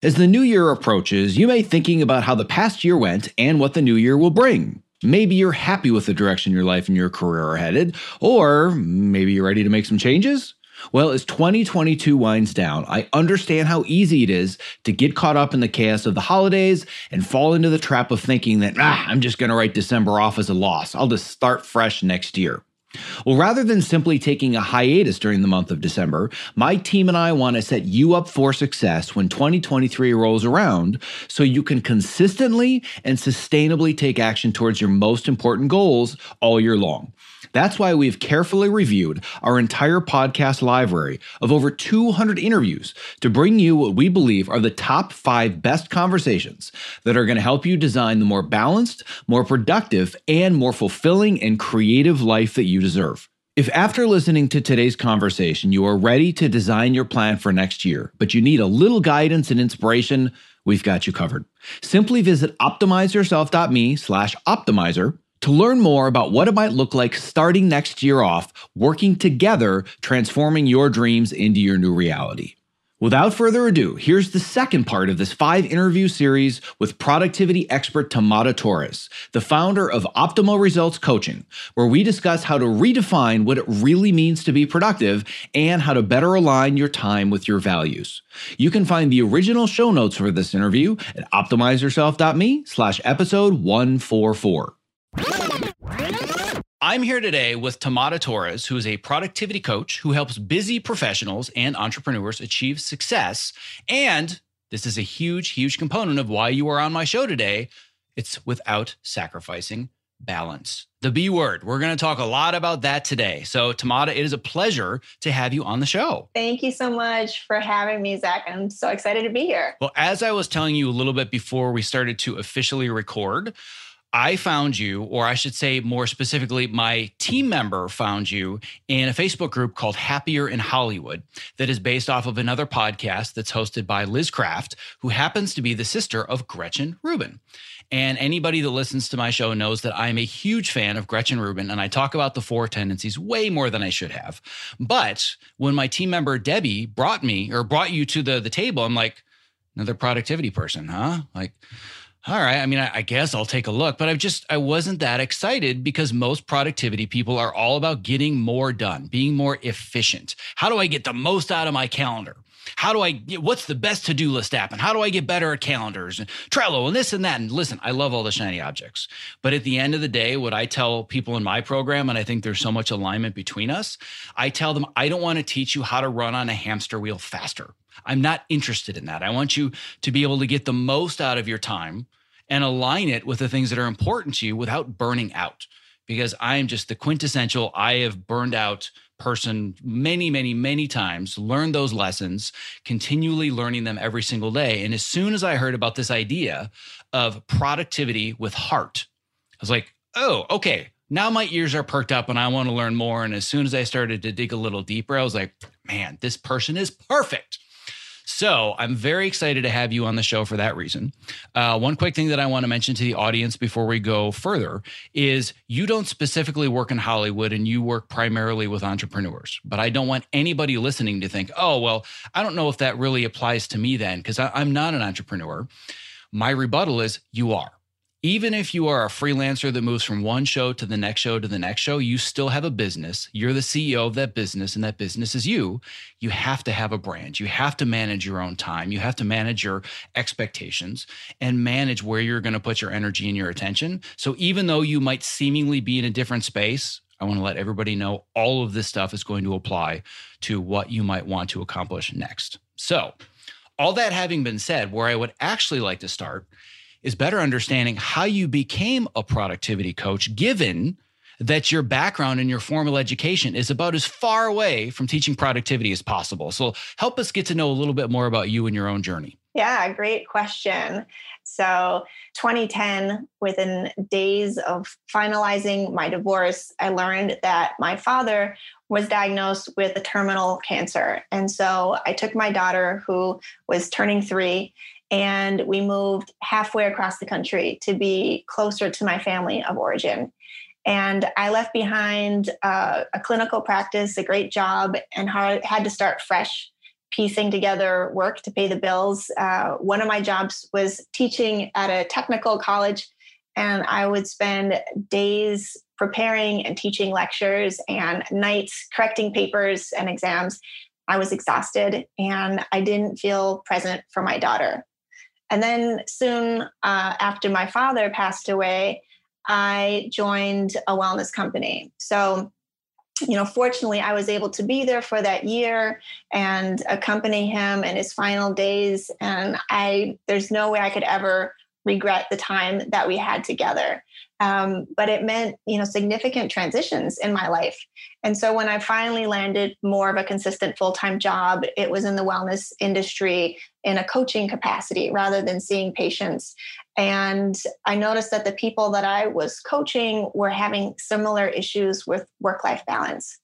As the new year approaches, you may be thinking about how the past year went and what the new year will bring. Maybe you're happy with the direction your life and your career are headed, or maybe you're ready to make some changes. Well, as 2022 winds down, I understand how easy it is to get caught up in the chaos of the holidays and fall into the trap of thinking that, ah, I'm just going to write December off as a loss. I'll just start fresh next year. Well, rather than simply taking a hiatus during the month of December, my team and I want to set you up for success when 2023 rolls around so you can consistently and sustainably take action towards your most important goals all year long. That's why we've carefully reviewed our entire podcast library of over 200 interviews to bring you what we believe are the top five best conversations that are going to help you design the more balanced, more productive, and more fulfilling and creative life that you deserve. If after listening to today's conversation, you are ready to design your plan for next year, but you need a little guidance and inspiration, we've got you covered. Simply visit optimizeyourself.me slash optimizer to learn more about what it might look like starting next year off, working together, transforming your dreams into your new reality. Without further ado, here's the second part of this five interview series with productivity expert Tamara Torres, the founder of Optimal Results Coaching, where we discuss how to redefine what it really means to be productive and how to better align your time with your values. You can find the original show notes for this interview at optimizeyourself.me slash episode 144. I'm here today with Tamara Torres, who is a productivity coach who helps busy professionals and entrepreneurs achieve success. And this is a huge, huge component of why you are on my show today. It's without sacrificing balance. The B word. We're going to talk a lot about that today. So, Tamara, it is a pleasure to have you on the show. Thank you so much for having me, Zach. I'm so excited to be here. Well, as I was telling you a little bit before we started to officially record, I found you, or I should say more specifically, my team member found you in a Facebook group called Happier in Hollywood that is based off of another podcast that's hosted by Liz Craft, who happens to be the sister of Gretchen Rubin. And anybody that listens to my show knows that I'm a huge fan of Gretchen Rubin and I talk about the four tendencies way more than I should have. But when my team member Debbie brought me or brought you to the, the table, I'm like, another productivity person, huh? Like, all right. I mean, I, I, guess I'll take a look, but I've just, I wasn't that excited because most productivity people are all about getting more done, being more efficient. How do I get the most out of my calendar? How do I, what's the best to do list app? And how do I get better at calendars and Trello and this and that? And listen, I love all the shiny objects. But at the end of the day, what I tell people in my program, and I think there's so much alignment between us, I tell them, I don't want to teach you how to run on a hamster wheel faster. I'm not interested in that. I want you to be able to get the most out of your time and align it with the things that are important to you without burning out. Because I am just the quintessential, I have burned out person many, many, many times, learned those lessons, continually learning them every single day. And as soon as I heard about this idea of productivity with heart, I was like, oh, okay. Now my ears are perked up and I want to learn more. And as soon as I started to dig a little deeper, I was like, man, this person is perfect. So I'm very excited to have you on the show for that reason. Uh, one quick thing that I want to mention to the audience before we go further is you don't specifically work in Hollywood and you work primarily with entrepreneurs. But I don't want anybody listening to think, oh, well, I don't know if that really applies to me then, because I'm not an entrepreneur. My rebuttal is you are even if you are a freelancer that moves from one show to the next show to the next show, you still have a business. You're the CEO of that business, and that business is you. You have to have a brand. You have to manage your own time. You have to manage your expectations and manage where you're going to put your energy and your attention. So even though you might seemingly be in a different space, I want to let everybody know all of this stuff is going to apply to what you might want to accomplish next. So, all that having been said, where I would actually like to start is better understanding how you became a productivity coach, given that your background and your formal education is about as far away from teaching productivity as possible. So, help us get to know a little bit more about you and your own journey. Yeah, great question. So, 2010, within days of finalizing my divorce, I learned that my father was diagnosed with a terminal cancer. And so I took my daughter, who was turning three, and we moved halfway across the country to be closer to my family of origin. And I left behind uh, a clinical practice, a great job, and had to start fresh piecing together work to pay the bills. Uh, one of my jobs was teaching at a technical college, and I would spend days preparing and teaching lectures and nights correcting papers and exams. I was exhausted and I didn't feel present for my daughter. And then soon uh, after my father passed away, I joined a wellness company. So, you know, fortunately, I was able to be there for that year and accompany him in his final days. And I, there's no way I could ever regret the time that we had together. Um, but it meant, you know, significant transitions in my life. And so when I finally landed more of a consistent full time job, it was in the wellness industry in a coaching capacity rather than seeing patients. And I noticed that the people that I was coaching were having similar issues with work life balance.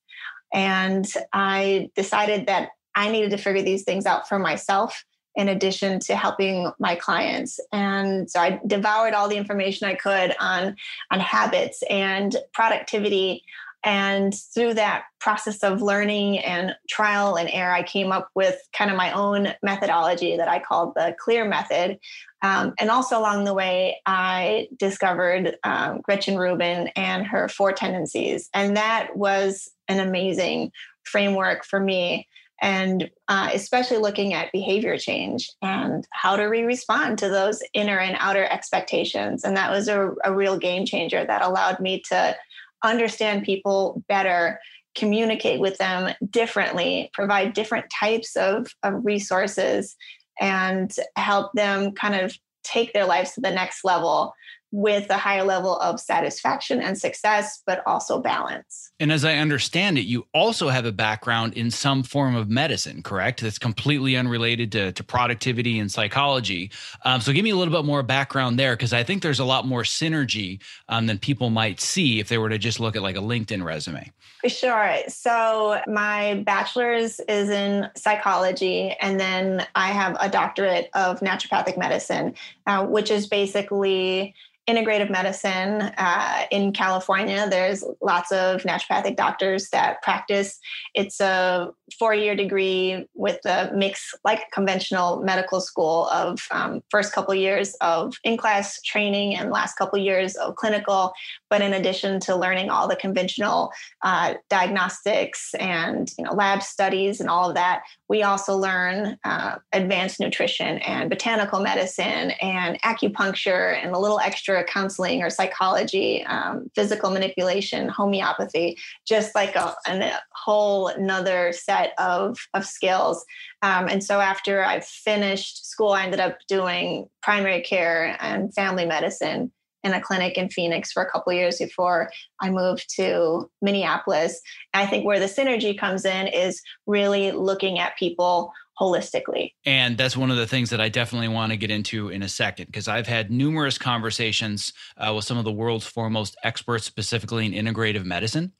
And I decided that I needed to figure these things out for myself in addition to helping my clients. And so i devoured all the information i could on on habits and productivity. And through that process of learning and trial and error i came up with kind of my own methodology that i called the clear method. Um, and also along the way i discovered um, gretchen rubin and her four tendencies. And that was an amazing framework for me and uh, especially looking at behavior change and how do we respond to those inner and outer expectations. And that was a, a real game changer that allowed me to understand people better, communicate with them differently, provide different types of, of resources, and help them kind of take their lives to the next level with a higher level of satisfaction and success, but also balance. And as I understand it, you also have a background in some form of medicine, correct? That's completely unrelated to, to productivity and psychology. Um, so give me a little bit more background there, because I think there's a lot more synergy um, than people might see if they were to just look at like a LinkedIn resume. Sure. So my bachelor's is in psychology, and then I have a doctorate of naturopathic medicine, uh, which is basically integrative medicine uh, in California. There's lots of naturopathic doctors that practice. It's a four year degree with a mix like conventional medical school of um, first couple years of in class training and last couple years of clinical. But in addition to learning all the conventional uh, diagnostics and you know lab studies and all of that, we also learn uh, advanced nutrition and botanical medicine and acupuncture and a little extra counseling or psychology, um, physical manipulation, homeopathy, just like a, a whole another set of, of skills. Um, and so after I finished school, I ended up doing primary care and family medicine in a clinic in Phoenix for a couple years before I moved to Minneapolis. I think where the synergy comes in is really looking at people holistically. And that's one of the things that I definitely want to get into in a second because I've had numerous conversations uh, with some of the world's foremost experts, specifically in integrative medicine.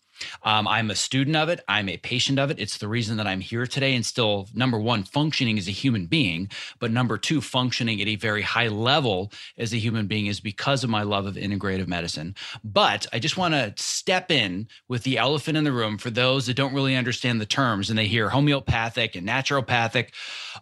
Um, I'm a student of it. I'm a patient of it. It's the reason that I'm here today and still, number one, functioning as a human being, but number two, functioning at a very high level as a human being is because of my love of integrative medicine. But I just want to step in with the elephant in the room for those that don't really understand the terms and they hear homeopathic and naturopathic.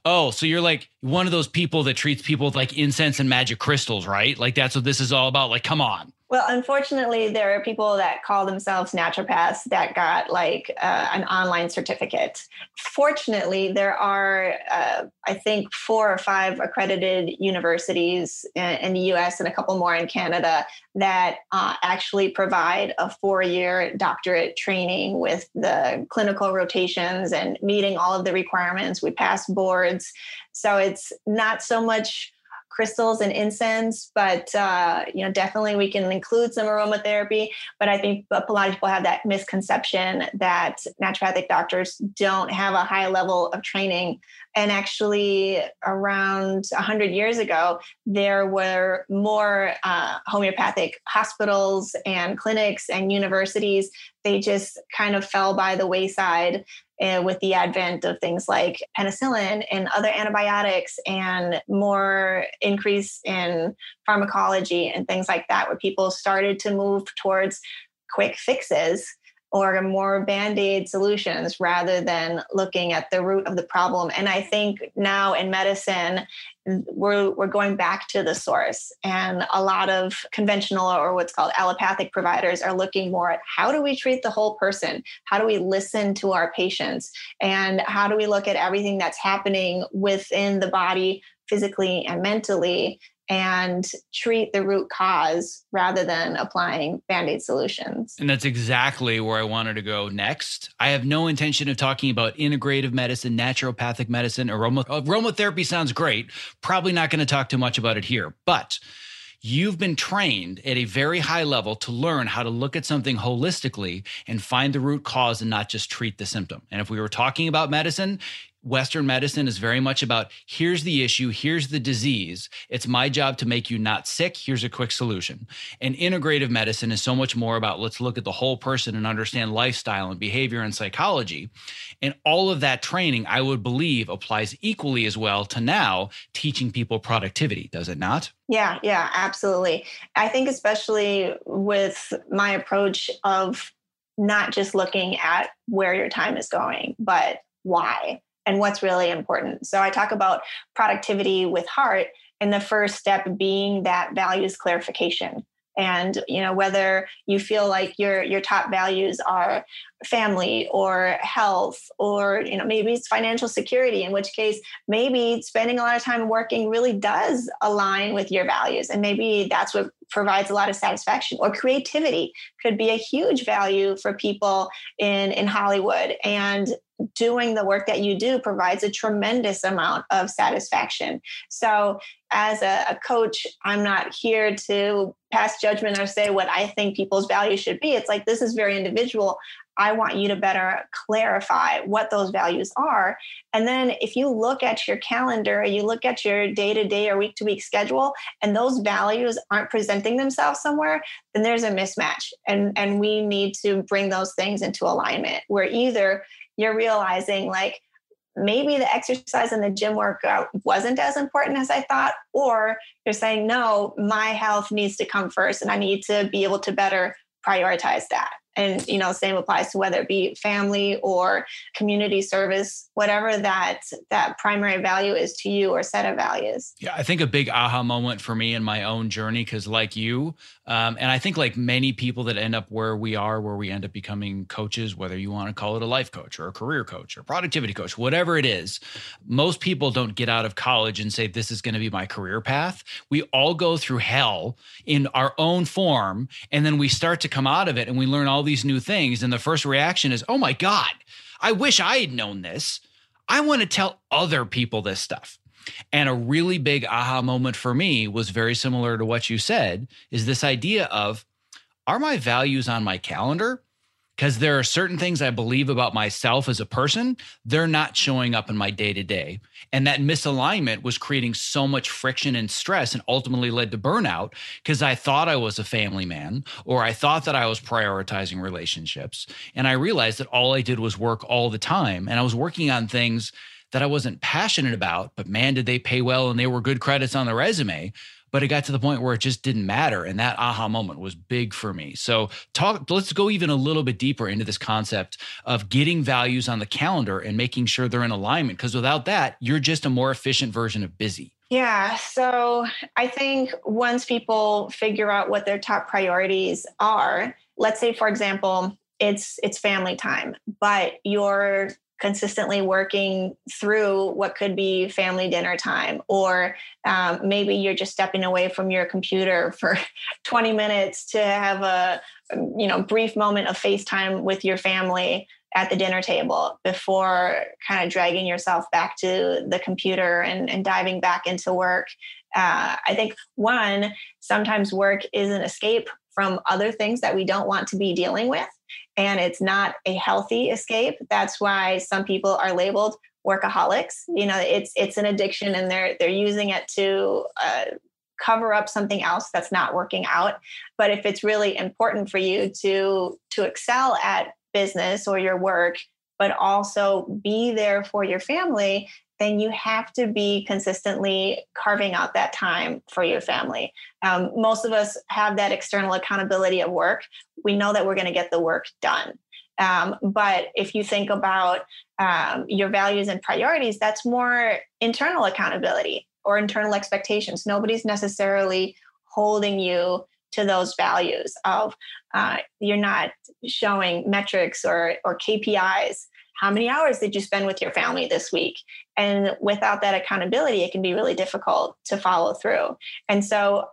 Oh, so you're like one of those people that treats people with like incense and magic crystals, right? Like that's what this is all about. Like, come on. Well, unfortunately, there are people that call themselves naturopaths that got like uh, an online certificate. Fortunately, there are, uh, I think, four or five accredited universities in, the US and a couple more in Canada that uh, actually provide a four year doctorate training with the clinical rotations and meeting all of the requirements. We pass boards. So it's not so much crystals and incense, but uh, you know, definitely we can include some aromatherapy. But I think a lot of people have that misconception that naturopathic doctors don't have a high level of training. And actually, around 100 years ago, there were more uh, homeopathic hospitals and clinics and universities. They just kind of fell by the wayside uh, with the advent of things like penicillin and other antibiotics and more increase in pharmacology and things like that, where people started to move towards quick fixes. Or more band-aid solutions rather than looking at the root of the problem. And i think now in medicine we're, we're going back to the source and a lot of conventional or what's called allopathic providers are looking more at how do we treat the whole person? How do we listen to our patients? And how do we look at everything that's happening within the body physically and mentally and treat the root cause rather than applying band aid solutions. And that's exactly where I wanted to go next. I have no intention of talking about integrative medicine, naturopathic medicine, aroma, aromatherapy sounds great. Probably not going to talk too much about it here, but you've been trained at a very high level to learn how to look at something holistically and find the root cause and not just treat the symptom. And if we were talking about medicine, Western medicine is very much about here's the issue, here's the disease. It's my job to make you not sick. Here's a quick solution. And integrative medicine is so much more about let's look at the whole person and understand lifestyle and behavior and psychology. And all of that training, I would believe, applies equally as well to now teaching people productivity, does it not? Yeah, yeah, absolutely. I think, especially with my approach of not just looking at where your time is going, but why and what's really important. So I talk about productivity with heart, and the first step being that values clarification and you know whether you feel like your your top values are family or health or you know maybe it's financial security in which case maybe spending a lot of time working really does align with your values and maybe that's what provides a lot of satisfaction or creativity could be a huge value for people in in Hollywood and doing the work that you do provides a tremendous amount of satisfaction. So, as a, a, coach, I'm not here to pass judgment or say what I think people's values should be. It's like this is very individual. I want you to better clarify what those values are. And then if you look at your calendar, you look at your day to day or week to week schedule, and those values aren't presenting themselves somewhere, then there's a mismatch. And, and we need to bring those things into alignment where either you're realizing like maybe the exercise and the gym workout wasn't as important as I thought, or you're saying, no, my health needs to come first and I need to be able to better prioritize that. And you know same applies to whether it be family or community service whatever that that primary value is to you or set of values. Yeah i think a big aha moment for me in my own journey because like you um, and i think like many people that end up where we are where we end up becoming coaches whether you want to call it a life coach or a career coach or productivity coach whatever it is most people don't get out of college and say this is going to be my career path we all go through hell in our own form and then we start to come out of it and we learn all all these new things. And the first reaction is, oh my God, I wish I had known this. I want to tell other people this stuff. And a really big aha moment for me was very similar to what you said is this idea of are my values on my calendar? because there are certain things I believe about myself as a person, they're not showing up in my day to day. And that misalignment was creating so much friction and stress and ultimately led to burnout because I thought I was a family man or I thought that I was prioritizing relationships. And I realized that all I did was work all the time. And I was working on things that I wasn't passionate about, but man, did they pay well and they were good credits on the resume but it got to the point where it just didn't matter and that aha moment was big for me so talk let's go even a little bit deeper into this concept of getting values on the calendar and making sure they're in alignment because without that you're just a more efficient version of busy yeah. So I think once people figure out what their top priorities are, let's say, for example, it's it's family time, but your consistently working through what could be family dinner time or um, maybe you're just stepping away from your computer for 20 minutes to have a you know brief moment of facetime with your family at the dinner table before kind of dragging yourself back to the computer and, and diving back into work. Uh, i think one sometimes work is an escape from other things that we don't want to be dealing with and it's not a healthy escape. That's why some people are labeled workaholics. You know, it's it's an addiction, and they're they're using it to uh, cover up something else that's not working out. But if it's really important for you to to excel at business or your work, but also be there for your family, then you have to be consistently carving out that time for your family. Um, most of us have that external accountability of work. We know that we're going to get the work done. Um, but if you think about um, your values and priorities, that's more internal accountability or internal expectations. Nobody's necessarily holding you to those values of uh, you're not showing metrics or or KPIs. How many hours did you spend with your family this week? And without that accountability, it can be really difficult to follow through. And so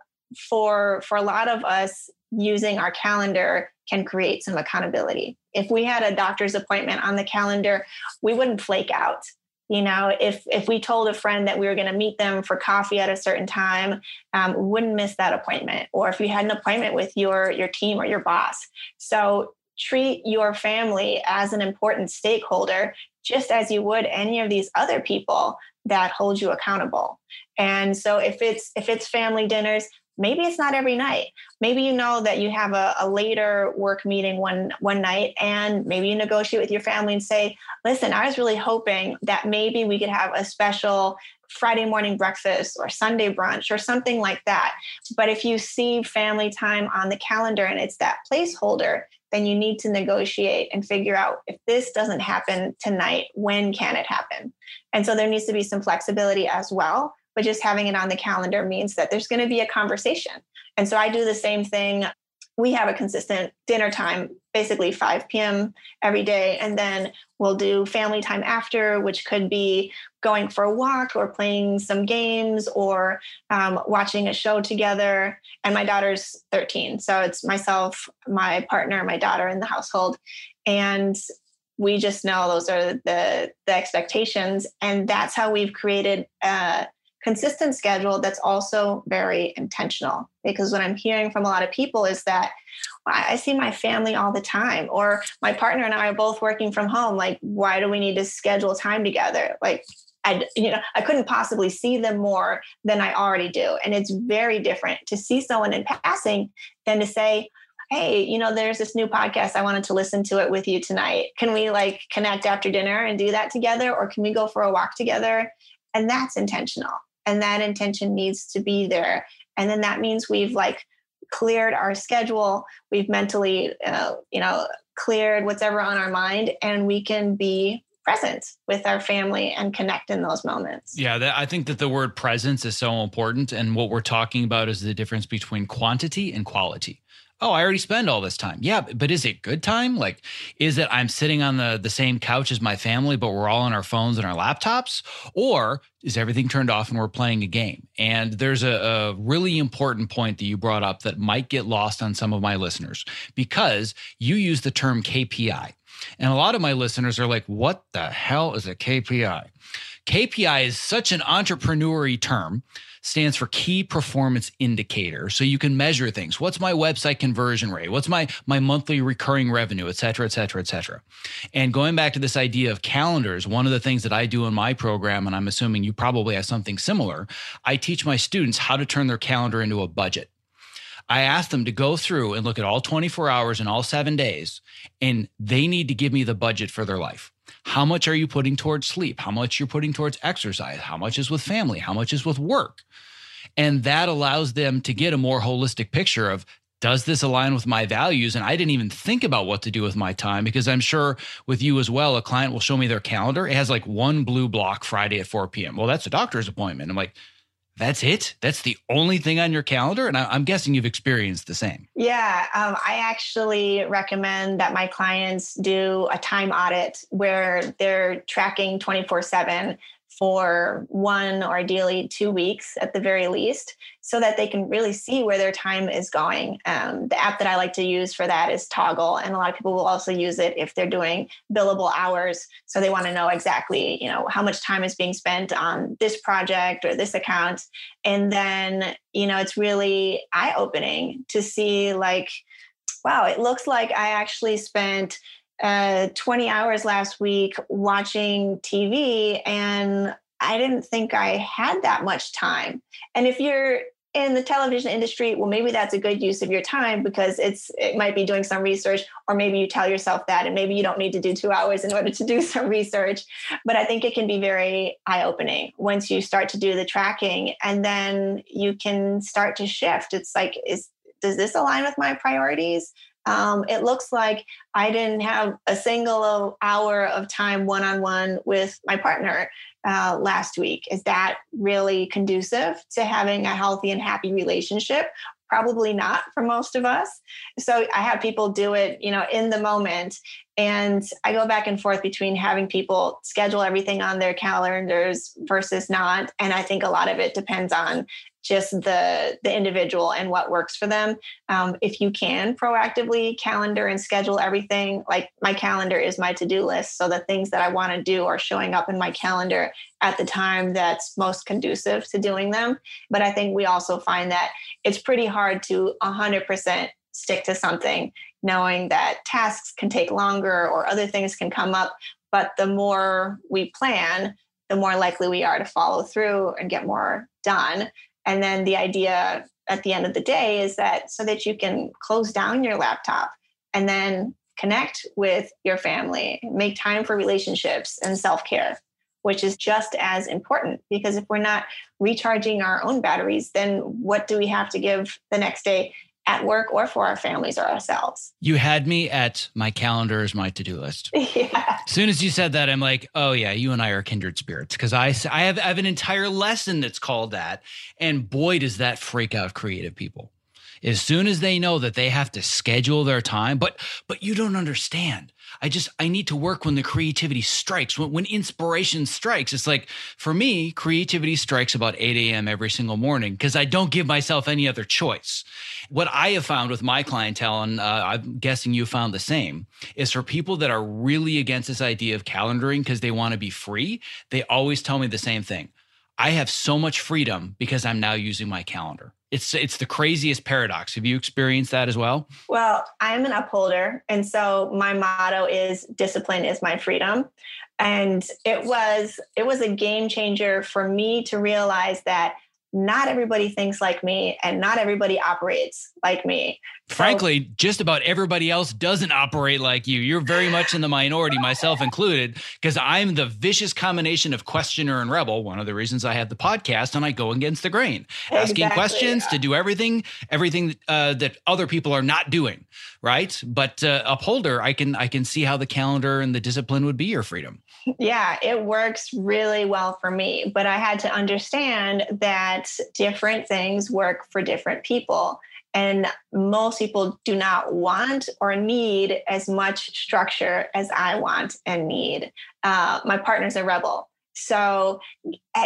for for a lot of us using our calendar can create some accountability. If we had a doctor's appointment on the calendar, we wouldn't flake out you know if if we told a friend that we were going to meet them for coffee at a certain time um, wouldn't miss that appointment or if you had an appointment with your your team or your boss so treat your family as an important stakeholder just as you would any of these other people that hold you accountable. And so if it's if it's family dinners maybe it's not every night. Maybe you know that you have a, a, later work meeting one one night and maybe you negotiate with your family and say listen i was really hoping that maybe we could have a special friday morning breakfast or sunday brunch or something like that. But if you see family time on the calendar and it's that placeholder then you need to negotiate and figure out if this doesn't happen tonight when can it happen and so there needs to be some flexibility as well but just having it on the calendar means that there's going to be a conversation. And so I do the same thing. We have a consistent dinner time, basically 5 p.m. every day. And then we'll do family time after, which could be going for a walk or playing some games or um, watching a show together. And my daughter's 13. So it's myself, my partner, my daughter in the household. And we just know those are the, the expectations. And that's how we've created uh, consistent schedule that's also very intentional. Because what I'm hearing from a lot of people is that I see my family all the time, or my partner and I are both working from home. Like, why do we need to schedule time together? Like, I, you know, I couldn't possibly see them more than I already do. And it's very different to see someone in passing than to say, hey, you know, there's this new podcast. I wanted to listen to it with you tonight. Can we like connect after dinner and do that together? Or can we go for a walk together? And that's intentional and that intention needs to be there and then that means we've like cleared our schedule we've mentally uh, you know cleared what's ever on our mind and we can be present with our family and connect in those moments. Yeah, that, I think that the word presence is so important. And what we're talking about is the difference between quantity and quality oh i already spend all this time. Yeah but is it good time? Like is it i'm sitting on the the same couch as my family but we're all on our phones and our laptops? Or is everything turned off and we're playing a game? And there's a, a really important point that you brought up that might get lost on some of my listeners because you use the term kpi and a lot of my listeners are like what the hell is a kpi kpi is such an entrepreneurial term stands for key performance indicator. So you can measure things. What's my website conversion rate? What's my, my monthly recurring revenue, et cetera, et cetera, et cetera. And going back to this idea of calendars, one of the things that I do in my program, and I'm assuming you probably have something similar, I teach my students how to turn their calendar into a budget. I ask them to go through and look at all 24 hours and all seven days, and they need to give me the budget for their life. How much are you putting towards sleep? How much you're putting towards exercise? How much is with family? How much is with work? And that allows them to get a more holistic picture of does this align with my values? And I didn't even think about what to do with my time because I'm sure with you as well, a client will show me their calendar. It has like one blue block Friday at 4 p.m. Well, that's a doctor's appointment. I'm like, that's it? That's the only thing on your calendar? And I, am guessing you've experienced the same. Yeah um, i actually recommend that my clients do a time audit where they're tracking 24 7 for one or ideally two weeks at the very least so that they can really see where their time is going. Um, the app that I like to use for that is Toggl and a lot of people will also use it if they're doing billable hours. So they want to know exactly, you know, how much time is being spent on this project or this account. And then, you know, it's really eye opening to see like, wow, it looks like I actually spent uh, 20 hours last week watching TV and I didn't think I had that much time. And if you're in the television industry, well, maybe that's a good use of your time because it's it might be doing some research, or maybe you tell yourself that, and maybe you don't need to do two hours in order to do some research. But I think it can be very eye-opening once you start to do the tracking, and then you can start to shift. It's like, is does this align with my priorities? Um, it looks like I didn't have a single hour of time one on one with my partner uh, last week. Is that really conducive to having a healthy and happy relationship? Probably not for most of us. So I have people do it, you know, in the moment. And I go back and forth between having people schedule everything on their calendars versus not. And I think a lot of it depends on just the the individual and what works for them. Um, if you can proactively calendar and schedule everything like my calendar is my to-do list. So the things that i want to do are showing up in my calendar at the time that's most conducive to doing them. But i think we also find that it's pretty hard to 100% stick to something knowing that tasks can take longer or other things can come up but the more we plan the more likely we are to follow through and get more done and then the idea at the end of the day is that so that you can close down your laptop and then connect with your family, make time for relationships and self care, which is just as important. Because if we're not recharging our own batteries, then what do we have to give the next day? At work or for our families or ourselves. You had me at my calendar as my to-do list. Yeah. As soon as you said that, I'm like, oh yeah, you and I are kindred spirits because I, I have, I have an entire lesson that's called that. And boy, does that freak out creative people. As soon as they know that they have to schedule their time, but but you don't understand. I just I need to work when the creativity strikes, when, when inspiration strikes. It's like for me, creativity strikes about 8 a.m. every single morning because I don't give myself any other choice. What I have found with my clientele, and uh, I'm guessing you found the same, is for people that are really against this idea of calendaring because they want to be free, they always tell me the same thing. I have so much freedom because I'm now using my calendar. It's it's the craziest paradox. Have you experienced that as well? Well, I'm an upholder, and so my motto is discipline is my freedom. And it was it was a game changer for me to realize that not everybody thinks like me and not everybody operates like me. Frankly, so, just about everybody else doesn't operate like you. You're very much in the minority, myself included, because I'm the vicious combination of questioner and rebel. One of the reasons I have the podcast and I go against the grain, asking exactly, questions yeah. to do everything, everything uh, that other people are not doing, right? But uh, upholder, I can I can see how the calendar and the discipline would be your freedom. Yeah, it works really well for me, but I had to understand that different things work for different people. And most people do not want or need as much structure as I want and need. Uh, my partner's a rebel. So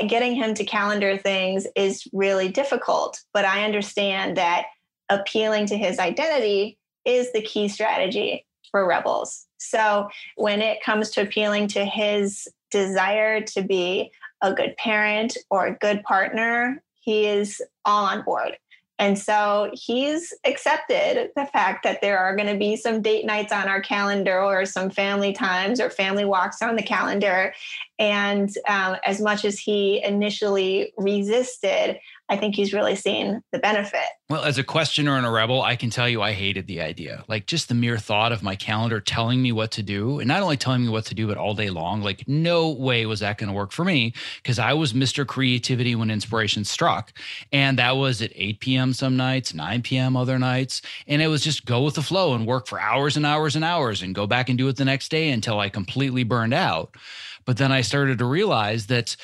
getting him to calendar things is really difficult, but I understand that appealing to his identity is the key strategy for rebels. So when it comes to appealing to his desire to be a good parent or a good partner, he is all on board. And so he's accepted the fact that there are going to be some date nights on our calendar or some family times or family walks on the calendar. And um, as much as he initially resisted, I think he's really seen the benefit. Well, as a questioner and a rebel, I can tell you I hated the idea. Like just the mere thought of my calendar telling me what to do, and not only telling me what to do, but all day long. Like, no way was that going to work for me because I was Mr. Creativity when inspiration struck. And that was at 8 p.m. some nights, 9 p.m. other nights. And it was just go with the flow and work for hours and hours and hours and go back and do it the next day until I completely burned out. But then I started to realize that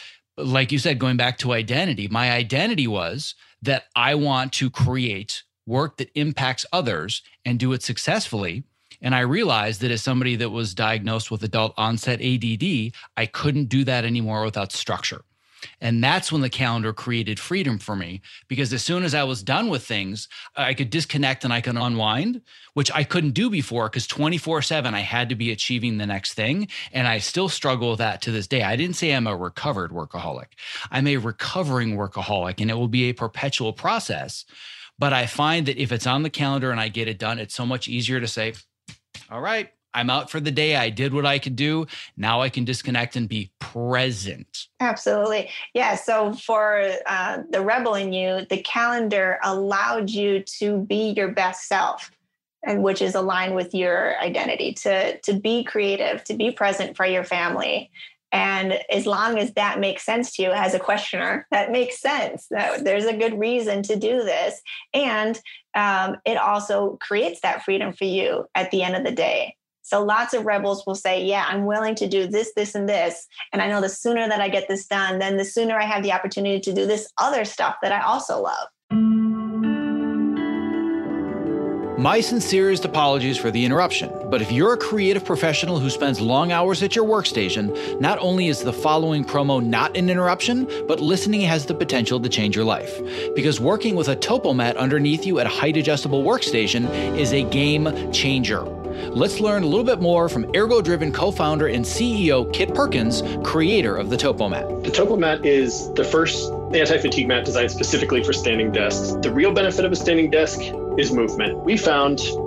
like you said, going back to identity, my identity was that I want to create work that impacts others and do it successfully. And I realized that as somebody that was diagnosed with adult onset ADD, I couldn't do that anymore without structure. And that's when the calendar created freedom for me because as soon as I was done with things, I could disconnect and I could unwind, which I couldn't do before because 24 7, I had to be achieving the next thing. And I still struggle with that to this day. I didn't say I'm a recovered workaholic, I'm a recovering workaholic, and it will be a perpetual process. But I find that if it's on the calendar and I get it done, it's so much easier to say, all right, I'm out for the day. I did what I could do. Now I can disconnect and be present. Absolutely. Yeah. So for uh, the rebel in you, the calendar allowed you to be your best self and which is aligned with your identity to to be creative to be present for your family and as long as that makes sense to you as a questioner, that makes sense. That there's a good reason to do this. And um, it also creates that freedom for you at the end of the day. So lots of rebels will say, Yeah, I'm willing to do this, this, and this. And I know the sooner that I get this done, then the sooner I have the opportunity to do this other stuff that I also love. My sincerest apologies for the interruption, but if you're a creative professional who spends long hours at your workstation, not only is the following promo not an interruption, but listening has the potential to change your life. Because working with a Topomat underneath you at a height adjustable workstation is a game changer. Let's learn a little bit more from Ergo Driven co founder and CEO Kit Perkins, creator of the Topomat. The Topomat is the first anti fatigue mat designed specifically for standing desks. The real benefit of a standing desk is movement. We found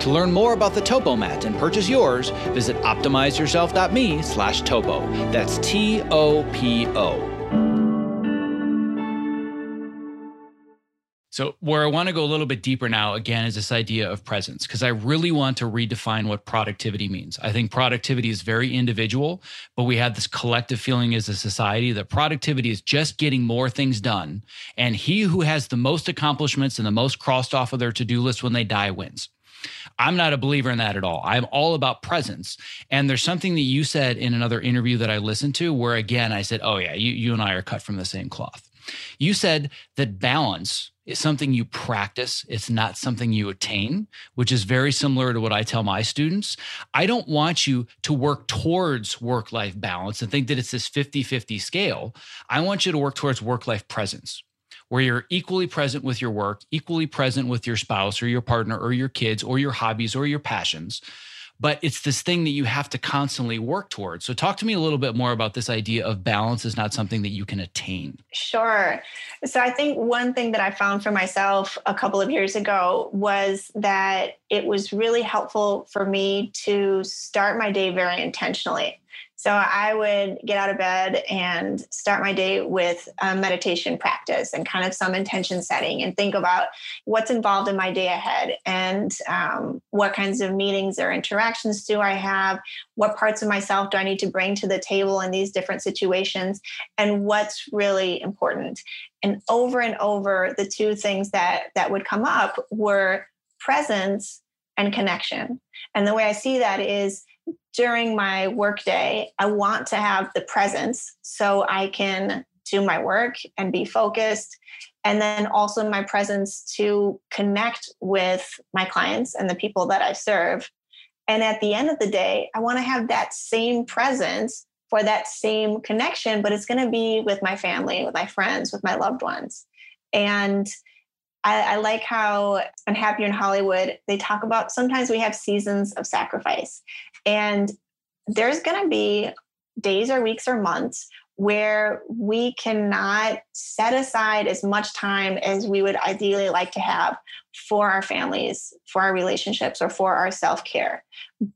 To learn more about the Topo Mat and purchase yours, visit optimizeyourself.me slash topo. That's T-O-P-O. So, where I want to go a little bit deeper now, again, is this idea of presence, because I really want to redefine what productivity means. I think productivity is very individual, but we have this collective feeling as a society that productivity is just getting more things done. And he who has the most accomplishments and the most crossed off of their to do list when they die wins. I'm not a believer in that at all. I'm all about presence. And there's something that you said in another interview that I listened to where, again, I said, Oh, yeah, you, you and I are cut from the same cloth. You said that balance is something you practice, it's not something you attain, which is very similar to what I tell my students. I don't want you to work towards work life balance and think that it's this 50 50 scale. I want you to work towards work life presence. Where you're equally present with your work, equally present with your spouse or your partner or your kids or your hobbies or your passions, but it's this thing that you have to constantly work towards. So, talk to me a little bit more about this idea of balance is not something that you can attain. Sure. So, I think one thing that I found for myself a couple of years ago was that it was really helpful for me to start my day very intentionally. So I would get out of bed and start my day with a meditation practice and kind of some intention setting and think about what's involved in my day ahead and um, what kinds of meetings or interactions do I have, what parts of myself do I need to bring to the table in these different situations, and what's really important. And over and over, the two things that that would come up were presence and connection. And the way I see that is during my workday, I want to have the presence so I can do my work and be focused. And then also my presence to connect with my clients and the people that I serve. And at the end of the day, I want to have that same presence for that same connection, but it's going to be with my family, with my friends, with my loved ones. And I, I like how on Happier in Hollywood, they talk about sometimes we have seasons of sacrifice. And there's going to be days or weeks or months where we cannot set aside as much time as we would ideally like to have for our families, for our relationships, or for our self care.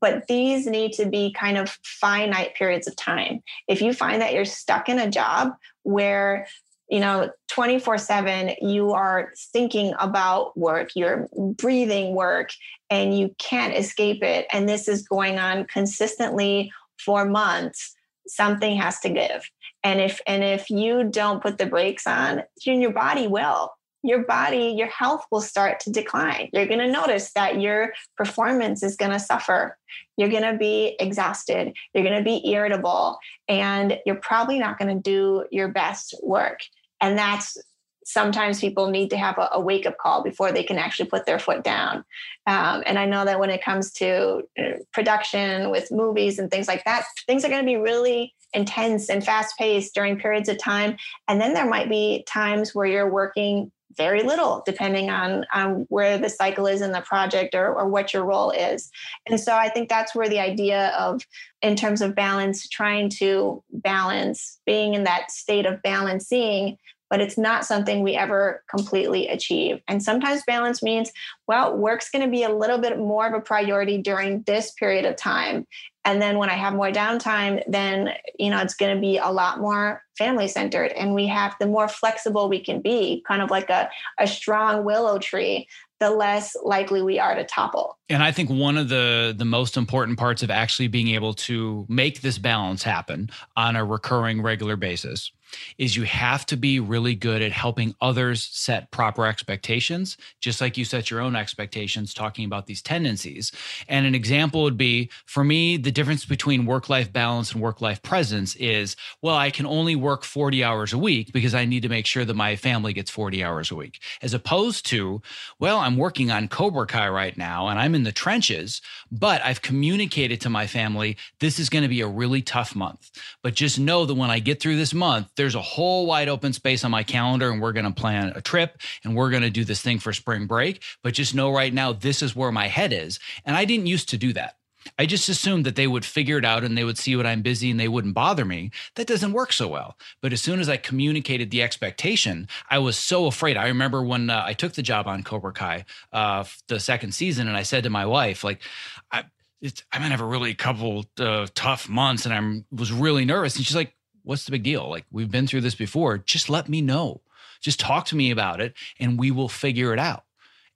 But these need to be kind of finite periods of time. If you find that you're stuck in a job where you know 24 7 you are thinking about work you're breathing work and you can't escape it and this is going on consistently for months something has to give. And if and if you don't put the brakes on your body will. Your body your health will start to decline. You're going to notice that your performance is going to suffer. You're going to be exhausted. You're going to be irritable and you're probably not going to do your best work and that's sometimes people need to have a, a wake up call before they can actually put their foot down. Um, and I know that when it comes to uh, production with movies and things like that, things are going to be really intense and fast paced during periods of time. And then there might be times where you're working very little depending on, on where the cycle is in the project or, or what your role is and so i think that's where the idea of in terms of balance trying to balance being in that state of balancing but it's not something we ever completely achieve. And sometimes balance means, well, work's going to be a little bit more of a priority during this period of time. And then when I have more downtime, then, you know, it's going to be a lot more family centered. And we have the more flexible we can be, kind of like a, a strong willow tree the less likely we are to topple. And I think one of the the most important parts of actually being able to make this balance happen on a recurring regular basis is you have to be really good at helping others set proper expectations, just like you set your own expectations, talking about these tendencies. And an example would be for me, the difference between work life balance and work life presence is well, I can only work 40 hours a week because I need to make sure that my family gets 40 hours a week, as opposed to, well, I'm working on Cobra Kai right now and I'm in the trenches, but I've communicated to my family this is going to be a really tough month. But just know that when I get through this month, there's a whole wide open space on my calendar and we're going to plan a trip and we're going to do this thing for spring break. But just know right now, this is where my head is. And I didn't used to do that. I just assumed that they would figure it out and they would see what I'm busy and they wouldn't bother me. That doesn't work so well. But as soon as I communicated the expectation, I was so afraid. I remember when uh, I took the job on Cobra Kai, uh, the second season, and I said to my wife, like, I, I'm gonna have a really couple uh, tough months, and I was really nervous. And she's like, what's the big deal? Like, we've been through this before. Just let me know. Just talk to me about it and we will figure it out.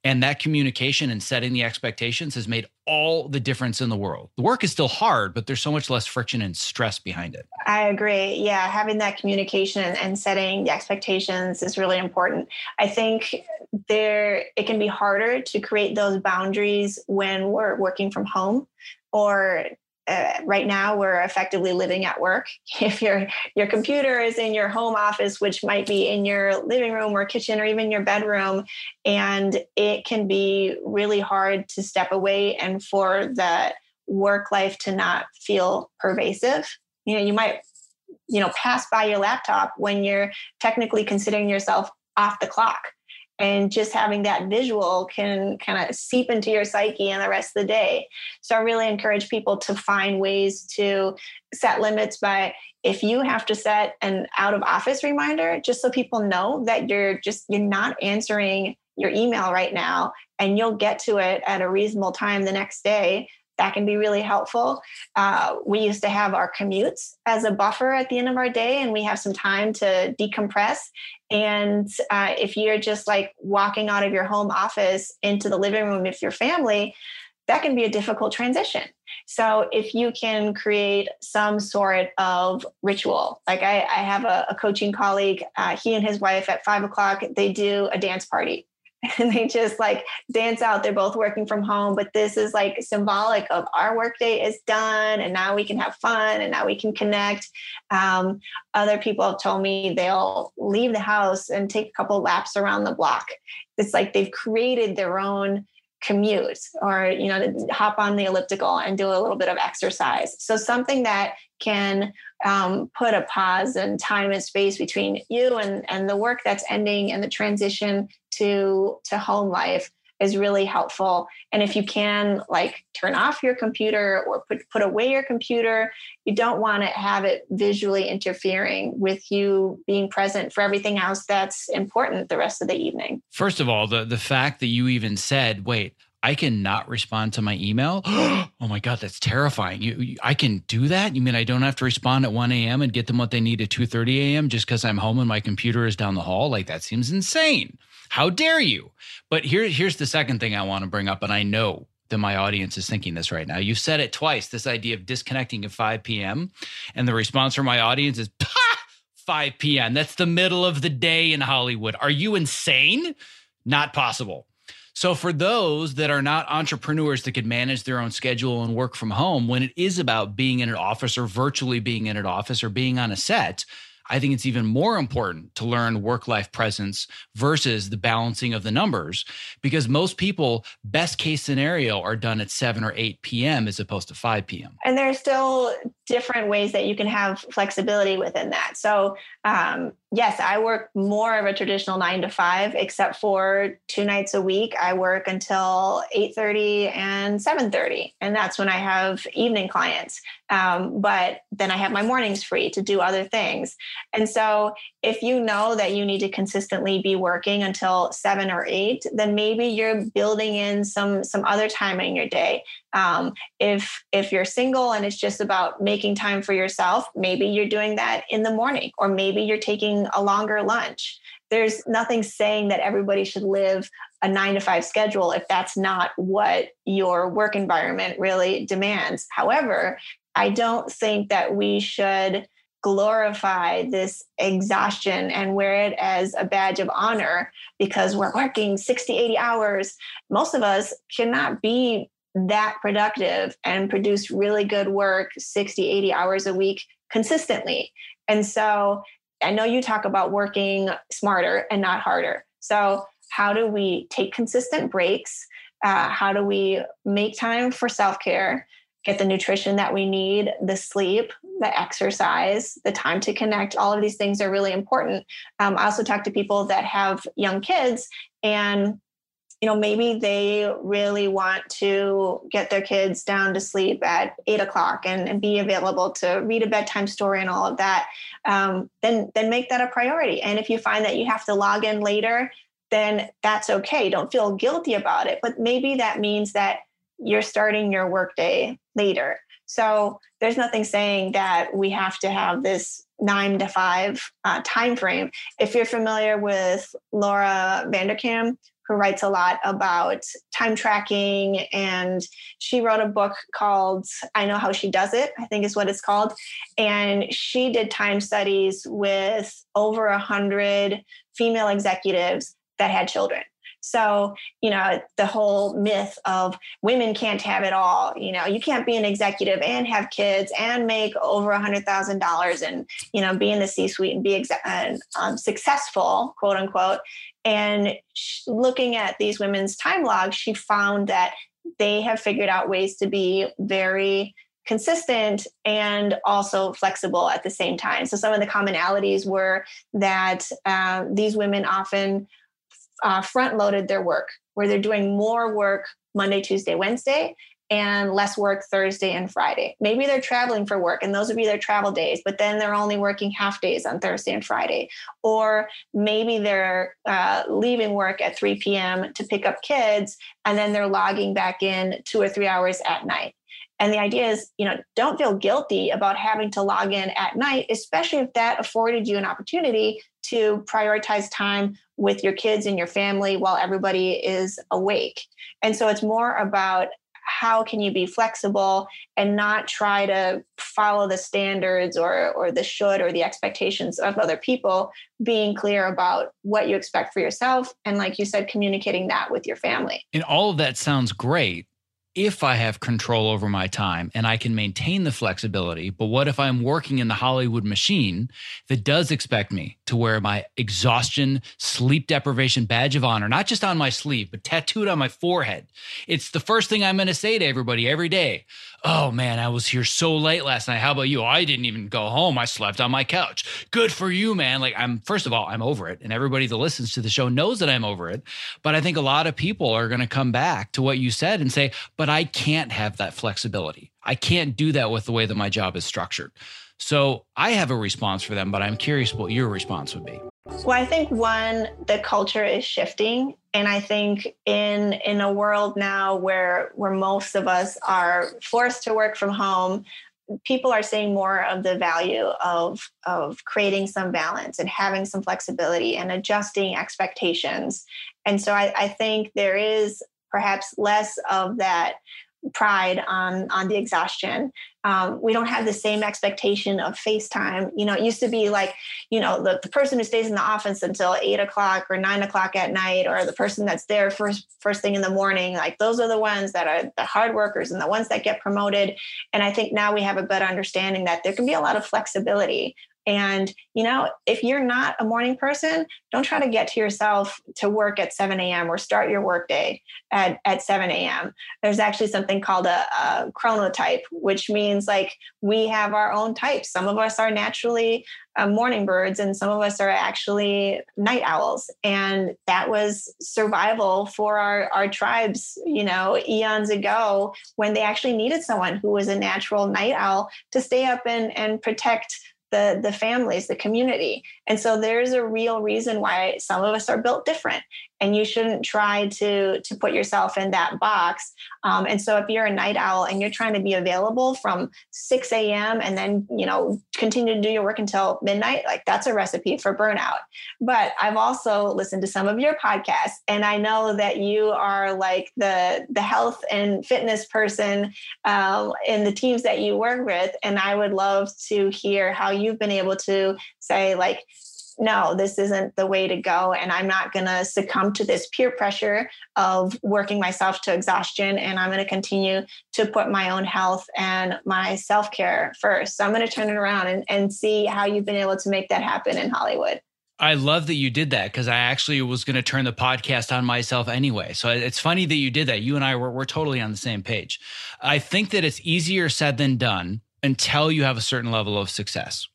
And that communication and setting the expectations has made all the difference in the world. The work is still hard, but there's so much less friction and stress behind it. I agree. Yeah, having that communication and setting the expectations is really important. I think there it can be harder to create those boundaries when we're working from home or uh, right now we're effectively living at work. If your your computer is in your home office which might be in your living room or kitchen or even your bedroom and it can be really hard to step away and for the work life to not feel pervasive. You know you might you know pass by your laptop when you're technically considering yourself off the clock and just having that visual can kind of seep into your psyche and the rest of the day. So i really encourage people to find ways to set limits by if you have to set an out of office reminder just so people know that you're just you're not answering your email right now and you'll get to it at a reasonable time the next day that can be really helpful. Uh, we used to have our commutes as a buffer at the end of our day, and we have some time to decompress. And uh, if you're just like walking out of your home office into the living room with your family, that can be a difficult transition. So if you can create some sort of ritual, like I, I have a, a, coaching colleague, uh, he and his wife at five o'clock, they do a dance party and they just like dance out. They're both working from home, but this is like symbolic of our workday is done, and now we can have fun, and now we can connect. Um, other people have told me they'll leave the house and take a couple laps around the block. It's like they've created their own commute or you know hop on the elliptical and do a little bit of exercise. So something that can um, put a pause and time and space between you and and the work that's ending and the transition to to home life is really helpful and if you can like turn off your computer or put put away your computer you don't want to have it visually interfering with you being present for everything else that's important the rest of the evening first of all the the fact that you even said wait I cannot respond to my email. oh my God, that's terrifying. You, you, I can do that? You mean I don't have to respond at 1 a.m. and get them what they need at 2:30 a.m. just because I'm home and my computer is down the hall? Like that seems insane. How dare you? But here, here's the second thing I want to bring up, and I know that my audience is thinking this right now. You said it twice, this idea of disconnecting at 5 p.m. And the response from my audience is, 5 p.m. That's the middle of the day in Hollywood. Are you insane? Not possible. So, for those that are not entrepreneurs that could manage their own schedule and work from home, when it is about being in an office or virtually being in an office or being on a set, I think it's even more important to learn work life presence versus the balancing of the numbers because most people, best case scenario, are done at 7 or 8 p.m. as opposed to 5 p.m. And there are still different ways that you can have flexibility within that. So, um, yes, I work more of a traditional nine to five, except for two nights a week. I work until 8:30 and 7:30, and that's when I have evening clients. Um, but then I have my mornings free to do other things. And so, if you know that you need to consistently be working until seven or eight, then maybe you're building in some some other time in your day. Um, if if you're single and it's just about making time for yourself, maybe you're doing that in the morning, or maybe you're taking a longer lunch. There's nothing saying that everybody should live a nine to five schedule if that's not what your work environment really demands. However, I don't think that we should glorify this exhaustion and wear it as a badge of honor because we're working 60, 80 hours. Most of us cannot be that productive and produce really good work 60, 80 hours a week consistently. And so I know you talk about working smarter and not harder. So, how do we take consistent breaks? Uh, how do we make time for self care, get the nutrition that we need, the sleep, the exercise, the time to connect? All of these things are really important. Um, I also talk to people that have young kids and you know, maybe they really want to get their kids down to sleep at eight o'clock and, and be available to read a bedtime story and all of that. Um, then, then make that a priority. And if you find that you have to log in later, then that's okay. Don't feel guilty about it. But maybe that means that you're starting your workday later. So there's nothing saying that we have to have this nine to five uh, time frame. If you're familiar with Laura Vanderkam, who writes a lot about time tracking. And she wrote a book called I Know How She Does It, I think is what it's called. And she did time studies with over a hundred female executives that had children. So, you know, the whole myth of women can't have it all, you know, you can't be an executive and have kids and make over a hundred thousand dollars and, you know, be in the C suite and be um, successful, quote unquote. And looking at these women's time logs, she found that they have figured out ways to be very consistent and also flexible at the same time. So some of the commonalities were that uh, these women often uh, front loaded their work, where they're doing more work Monday, Tuesday, Wednesday, and less work Thursday and Friday. Maybe they're traveling for work and those would be their travel days, but then they're only working half days on Thursday and Friday. Or maybe they're uh, leaving work at 3 p.m. to pick up kids and then they're logging back in two or three hours at night. And the idea is, you know, don't feel guilty about having to log in at night, especially if that afforded you an opportunity to prioritize time with your kids and your family while everybody is awake. And so it's more about how can you be flexible and not try to follow the standards or or the should or the expectations of other people being clear about what you expect for yourself and like you said communicating that with your family? And all of that sounds great if I have control over my time and I can maintain the flexibility. But what if I'm working in the Hollywood machine that does expect me to wear my exhaustion, sleep deprivation badge of honor, not just on my sleeve, but tattooed on my forehead? It's the first thing I'm going to say to everybody every day oh man, I was here so late last night. How about you? I didn't even go home. I slept on my couch. Good for you, man. Like, I'm, first of all, I'm over it. And everybody that listens to the show knows that I'm over it. But I think a lot of people are going to come back to what you said and say, but I can't have that flexibility. I can't do that with the way that my job is structured. So I have a response for them, but I'm curious what your response would be. Well, I think one, the culture is shifting. And I think in in a world now where where most of us are forced to work from home, people are seeing more of the value of of creating some balance and having some flexibility and adjusting expectations. And so I, I think there is perhaps less of that pride on on the exhaustion um, we don't have the same expectation of FaceTime. You know, it used to be like, you know, the, the person who stays in the office until eight o'clock or nine o'clock at night, or the person that's there first first thing in the morning. Like those are the ones that are the hard workers and the ones that get promoted. And I think now we have a better understanding that there can be a lot of flexibility and, you know, if you're not a morning person, don't try to get to yourself to work at 7 a.m. or start your workday at, at 7 a.m. There's actually something called a, a chronotype, which means like we have our own types. Some of us are naturally uh, morning birds and some of us are actually night owls and that was survival for our, our tribes you know eons ago when they actually needed someone who was a natural night owl to stay up and, and protect the the families the community. And so there's a real reason why some of us are built different and you shouldn't try to to put yourself in that box. Um, and so if you're a night owl and you're trying to be available from 6 a.m and then you know continue to do your work until midnight like that's a recipe for burnout. But i've also listened to some of your podcasts and i know that you are like the the health and fitness person um, in the teams that you work with and i would love to hear how you've been able to say like no, this isn't the way to go. And I'm not going to succumb to this peer pressure of working myself to exhaustion. And I'm going to continue to put my own health and my self care first. So I'm going to turn it around and, and see how you've been able to make that happen in Hollywood. I love that you did that because I actually was going to turn the podcast on myself anyway. So it's funny that you did that. You and I were, we're totally on the same page. I think that it's easier said than done until you have a certain level of success.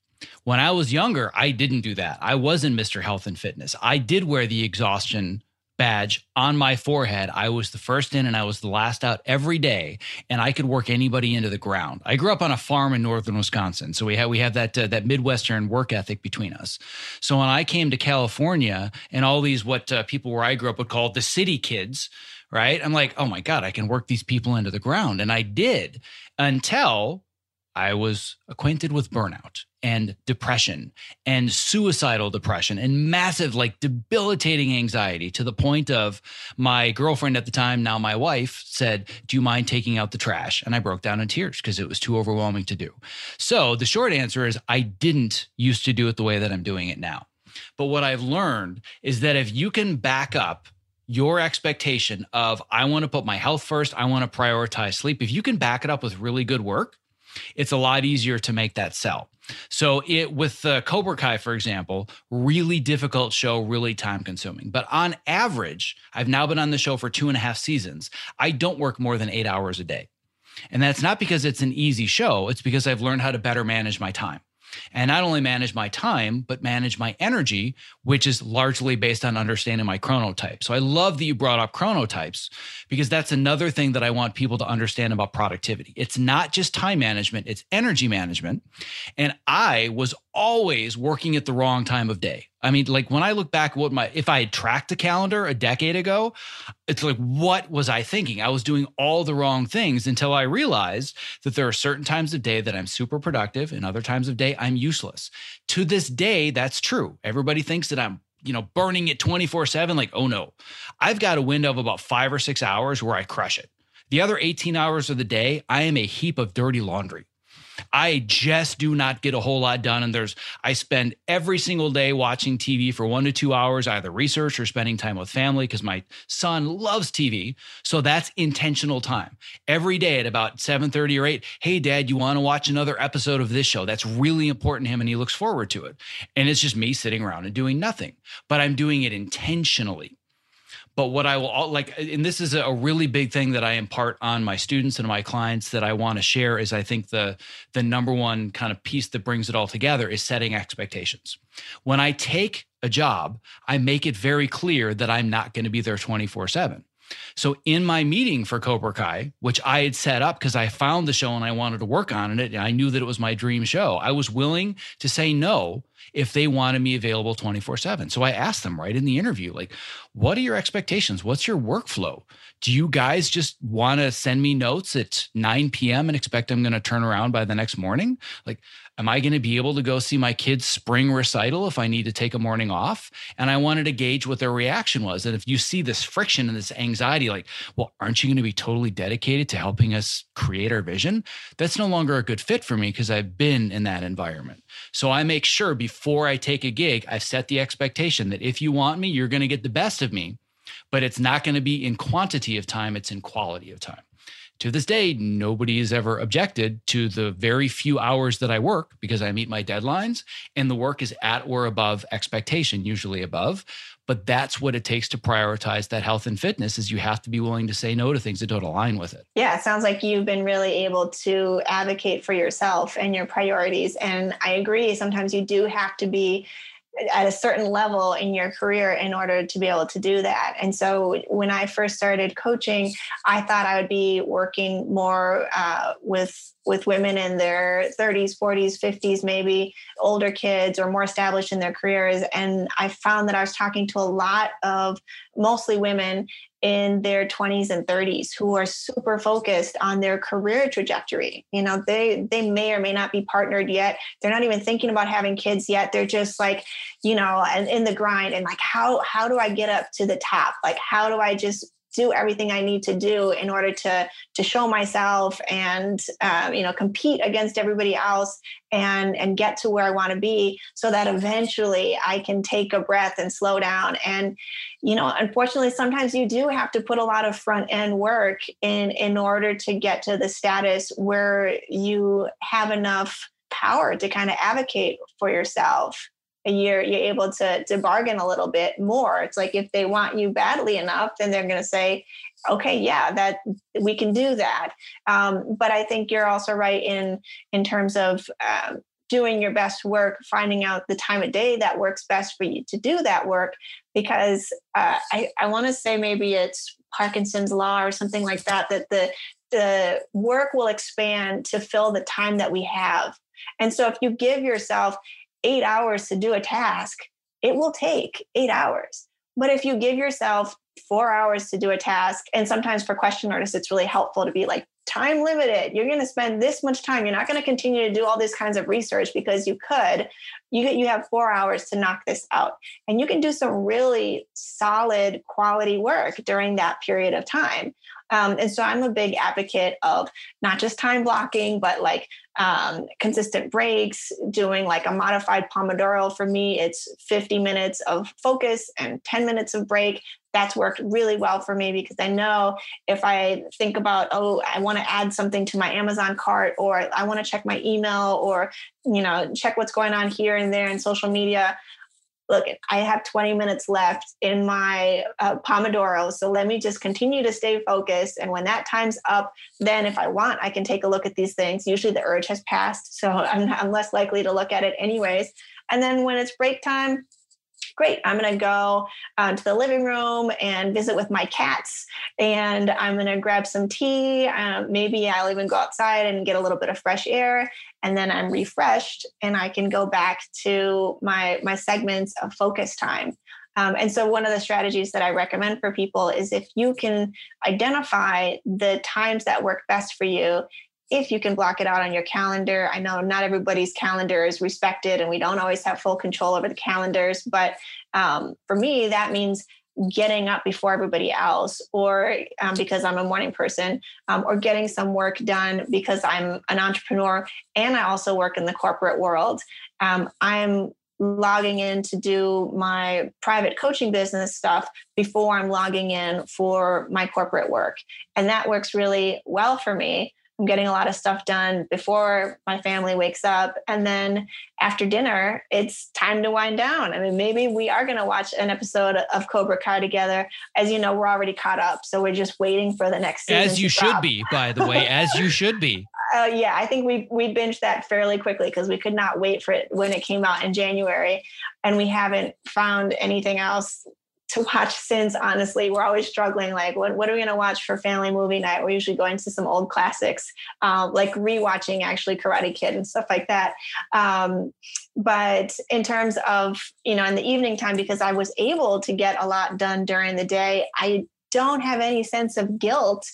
When I was younger, I didn't do that. I wasn't Mr. Health and Fitness. I did wear the exhaustion badge on my forehead. I was the first in and I was the last out every day, and I could work anybody into the ground. I grew up on a farm in northern Wisconsin, so we have we have that uh, that midwestern work ethic between us. So when I came to California and all these what uh, people where I grew up would call the city kids, right? I'm like, oh my god, I can work these people into the ground, and I did until I was acquainted with burnout and depression and suicidal depression and massive, like debilitating anxiety to the point of my girlfriend at the time, now my wife, said, Do you mind taking out the trash? And I broke down in tears because it was too overwhelming to do. So the short answer is I didn't used to do it the way that I'm doing it now. But what I've learned is that if you can back up your expectation of, I want to put my health first, I want to prioritize sleep, if you can back it up with really good work, it's a lot easier to make that sell. So it with uh, Cobra Kai, for example, really difficult show, really time consuming. But on average, I've now been on the show for two and a half seasons. I don't work more than eight hours a day. And that's not because it's an easy show, it's because I've learned how to better manage my time and not only manage my time, but manage my energy, which is largely based on understanding my chronotype. So I love that you brought up chronotypes because that's another thing that I want people to understand about productivity. It's not just time management, it's energy management. And I was always working at the wrong time of day. I mean, like when I look back, what my if I had tracked a calendar a decade ago, it's like, what was I thinking? I was doing all the wrong things until I realized that there are certain times of day that I'm super productive, and other times of day I'm useless. To this day, that's true. Everybody thinks that I'm you know burning it 24 7 like oh no i've got a window of about five or six hours where i crush it the other 18 hours of the day i am a heap of dirty laundry I just do not get a whole lot done. And there's, I spend every single day watching TV for one to two hours, either research or spending time with family because my son loves TV. So that's intentional time. Every day at about 7:30 or 8, hey dad, you want to watch another episode of this show? That's really important to him and he looks forward to it. And it's just me sitting around and doing nothing. But I'm doing it intentionally. But what I will all, like, and this is a really big thing that I impart on my students and my clients that I want to share is I think the the number one kind of piece that brings it all together is setting expectations. When I take a job, I make it very clear that I'm not going to be there 24 7. So in my meeting for Cobra Kai, which I had set up because I found the show and I wanted to work on it, and I knew that it was my dream show, I was willing to say no if they wanted me available 24 7. So I asked them right in the interview, like, what are your expectations? What's your workflow? Do you guys just want to send me notes at 9 p.m. and expect I'm going to turn around by the next morning? Like, am I going to be able to go see my kids' spring recital if I need to take a morning off? And I wanted to gauge what their reaction was. And if you see this friction and this anxiety, like, well, aren't you going to be totally dedicated to helping us create our vision? That's no longer a good fit for me because I've been in that environment. So I make sure before I take a gig, I've set the expectation that if you want me, you're going to get the best of me, but it's not going to be in quantity of time, it's in quality of time to this day, nobody has ever objected to the very few hours that I work because I meet my deadlines and the work is at or above expectation, usually above. But that's what it takes to prioritize that health and fitness is you have to be willing to say no to things that don't align with it. Yeah, it sounds like you've been really able to advocate for yourself and your priorities. And I agree, sometimes you do have to be at a certain level in your career in order to be able to do that. And so when I first started coaching, I thought I would be working more uh, with with women in their 30s, 40s, 50s, maybe older kids or more established in their careers. And I found that I was talking to a lot of mostly women in their 20s and 30s who are super focused on their career trajectory. You know, they they may or may not be partnered yet. They're not even thinking about having kids yet. They're just like, you know, and in the grind and like how how do I get up to the top? Like how do I just do everything I need to do in order to to show myself and um, you know compete against everybody else and and get to where I want to be so that eventually I can take a breath and slow down. And you know unfortunately sometimes you do have to put a lot of front end work in in order to get to the status where you have enough power to kind of advocate for yourself you're you're able to to bargain a little bit more. It's like if they want you badly enough then they're going to say okay yeah that we can do that. Um, but i think you're also right in in terms of um, doing your best work finding out the time of day that works best for you to do that work because uh, i, I want to say maybe it's parkinson's law or something like that that the the work will expand to fill the time that we have. And so if you give yourself eight hours to do a task, it will take eight hours. But if you give yourself four hours to do a task, and sometimes for question artists, it's really helpful to be like, time limited. You're going to spend this much time. You're not going to continue to do all these kinds of research because you could. You you have four hours to knock this out, and you can do some really solid quality work during that period of time. Um, and so I'm a big advocate of not just time blocking, but like um, consistent breaks, doing like a modified Pomodoro. For me, it's 50 minutes of focus and 10 minutes of break. That's worked really well for me because I know if I think about, oh, I want to add something to my Amazon cart or I want to check my email or, you know, check what's going on here and there in social media look, I have 20 minutes left in my uh, Pomodoro. So let me just continue to stay focused. And when that time's up, then if I want, I can take a look at these things. Usually the urge has passed. So I'm, I'm less likely to look at it anyways. And then when it's break time, great, I'm going to go uh, to the living room and visit with my cats. And I'm going to grab some tea. Um, maybe I'll even go outside and get a little bit of fresh air. And then I'm refreshed and I can go back to my, my segments of focus time. Um, and so, one of the strategies that I recommend for people is if you can identify the times that work best for you if you can block it out on your calendar. I know not everybody's calendar is respected and we don't always have full control over the calendars, but um, for me, that means getting up before everybody else or um, because i'm a morning person um, or getting some work done because i'm an entrepreneur and i also work in the corporate world um, i'm logging in to do my private coaching business stuff before i'm logging in for my corporate work and that works really well for me I'm getting a lot of stuff done before my family wakes up. And then after dinner, it's time to wind down. I mean, maybe we are going to watch an episode of Cobra Kai together. As you know, we're already caught up. So we're just waiting for the next season. As you should be, by the way, as you should be. Uh, yeah, I think we we binged that fairly quickly because we could not wait for it when it came out in January, and we haven't found anything else to watch since. Honestly, we're always struggling. Like, what, what are we going to watch for family movie night? We're usually going to some old classics, um, like rewatching actually Karate Kid and stuff like that. Um, but in terms of you know in the evening time, because I was able to get a lot done during the day, I don't have any sense of guilt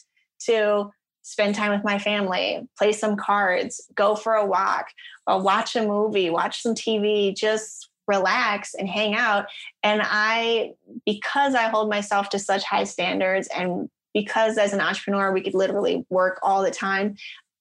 to spend time with my family, play some cards, go for a walk, watch a movie, watch some TV, just relax and hang out. And I, because I hold myself to such high standards and because as an entrepreneur, we could literally work all the time,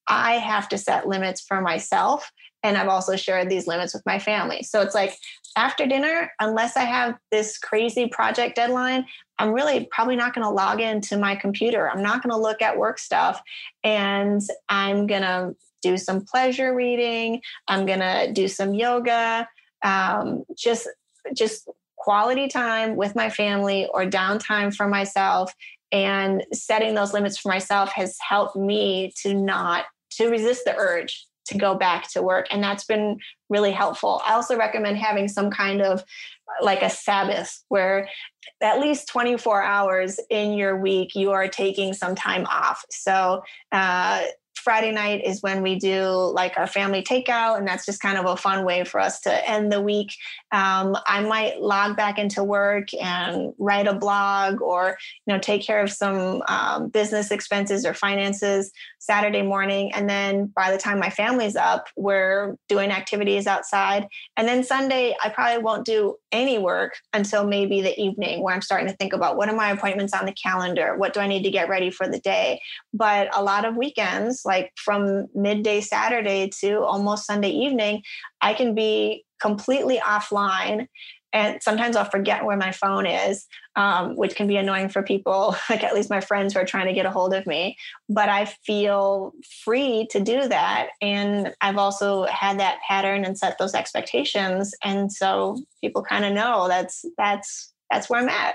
I have to set limits for myself. And I've also shared these limits with my family. So it's like after dinner, unless I have this crazy project deadline, I'm really probably not going to log into my computer. I'm not going to look at work stuff. And I'm going to do some pleasure reading. I'm going to do some yoga. Um, just, just quality time with my family or downtime for myself. And setting those limits for myself has helped me to not to resist the urge to go back to work. And that's been really helpful. I also recommend having some kind of like a Sabbath where at least 24 hours in your week you are taking some time off. So, uh, Friday night is when we do like our family takeout, and that's just kind of a fun way for us to end the week. Um, I might log back into work and write a blog, or you know, take care of some um, business expenses or finances Saturday morning, and then by the time my family's up, we're doing activities outside, and then Sunday I probably won't do any work until maybe the evening, where I'm starting to think about what are my appointments on the calendar, what do I need to get ready for the day. But a lot of weekends, like like from midday Saturday to almost Sunday evening, I can be completely offline. And sometimes I'll forget where my phone is, um, which can be annoying for people, like at least my friends who are trying to get a hold of me. But I feel free to do that. And I've also had that pattern and set those expectations. And so people kind of know that's that's that's where I'm at.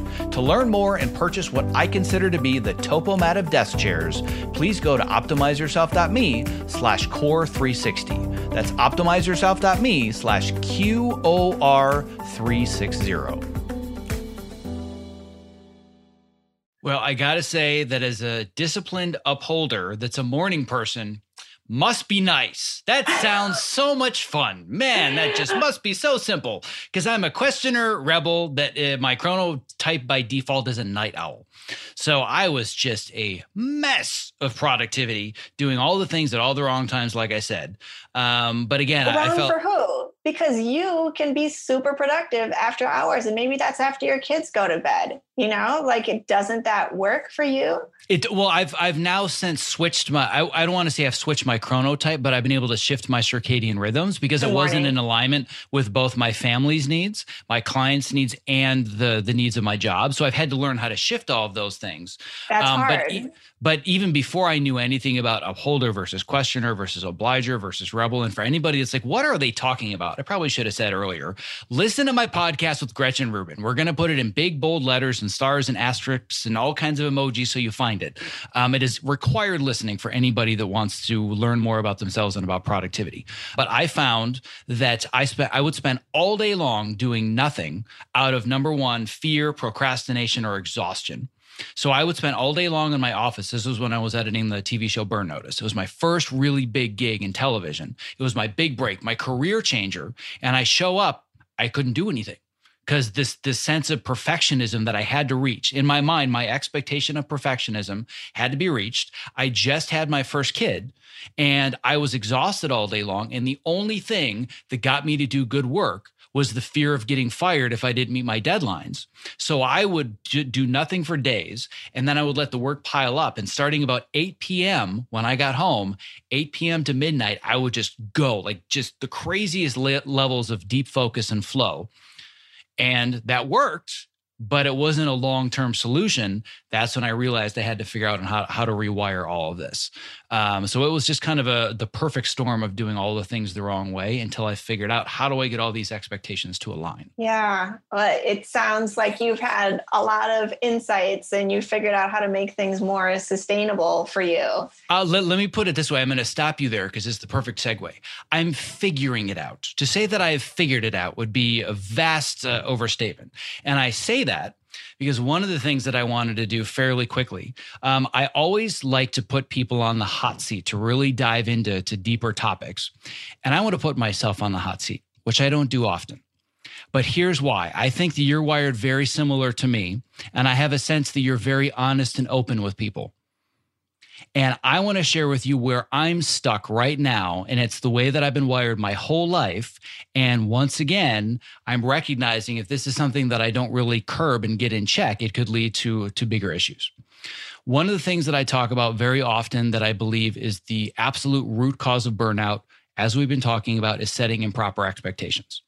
To learn more and purchase what I consider to be the Topomat of desk chairs, please go to optimizeyourself.me slash QOR360. That's optimizeyourself.me slash QOR360. Well, I got to say that as a disciplined upholder that's a morning person, must be nice. That sounds so much fun. Man, that just must be so simple because I'm a questioner rebel that uh, my chronotype by default is a night owl. So I was just a mess of productivity, doing all the things at all the wrong times, like I said. Um, but again, wrong I felt for who? Because you can be super productive after hours, and maybe that's after your kids go to bed. You know, like it doesn't that work for you? It well, I've I've now since switched my. I, I don't want to say I've switched my chronotype, but I've been able to shift my circadian rhythms because Good it wasn't in alignment with both my family's needs, my clients' needs, and the the needs of my job. So I've had to learn how to shift all of those things. That's um, hard. But, but even before I knew anything about upholder versus questioner versus obliger versus rebel, and for anybody that's like, what are they talking about? about. I probably should have said earlier. Listen to my podcast with Gretchen Rubin. We're going to put it in big, bold letters and stars and asterisks and all kinds of emojis so you find it. Um, it is required listening for anybody that wants to learn more about themselves and about productivity. But I found that I spent I would spend all day long doing nothing out of number one, fear, procrastination, or exhaustion. So I would spend all day long in my office. This was when I was editing the TV show Burn Notice. It was my first really big gig in television. It was my big break, my career changer. And I show up, I couldn't do anything because this this sense of perfectionism that I had to reach in my mind, my expectation of perfectionism had to be reached. I just had my first kid and I was exhausted all day long. And the only thing that got me to do good work was the fear of getting fired if I didn't meet my deadlines. So I would do nothing for days and then I would let the work pile up. And starting about 8 p.m. when I got home, 8 p.m. to midnight, I would just go like just the craziest levels of deep focus and flow. And that worked but it wasn't a long-term solution that's when i realized i had to figure out how, how to rewire all of this. Um, so it was just kind of a the perfect storm of doing all the things the wrong way until i figured out how do i get all these expectations to align. Yeah well, it sounds like you've had a lot of insights and you figured out how to make things more sustainable for you. Uh, let, let me put it this way i'm going to stop you there because it's the perfect segue. I'm figuring it out. To say that i have figured it out would be a vast uh, overstatement. And i say that because one of the things that I wanted to do fairly quickly, um, I always like to put people on the hot seat to really dive into to deeper topics. And I want to put myself on the hot seat, which I don't do often. But here's why. I think that you're wired very similar to me. And I have a sense that you're very honest and open with people. And I want to share with you where I'm stuck right now. And it's the way that I've been wired my whole life. And once again, I'm recognizing if this is something that I don't really curb and get in check, it could lead to, to bigger issues. One of the things that I talk about very often that I believe is the absolute root cause of burnout, as we've been talking about, is setting improper expectations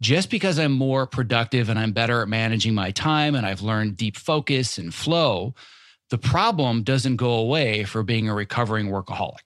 just because I'm more productive and I'm better at managing my time and I've learned deep focus and flow the problem doesn't go away for being a recovering workaholic.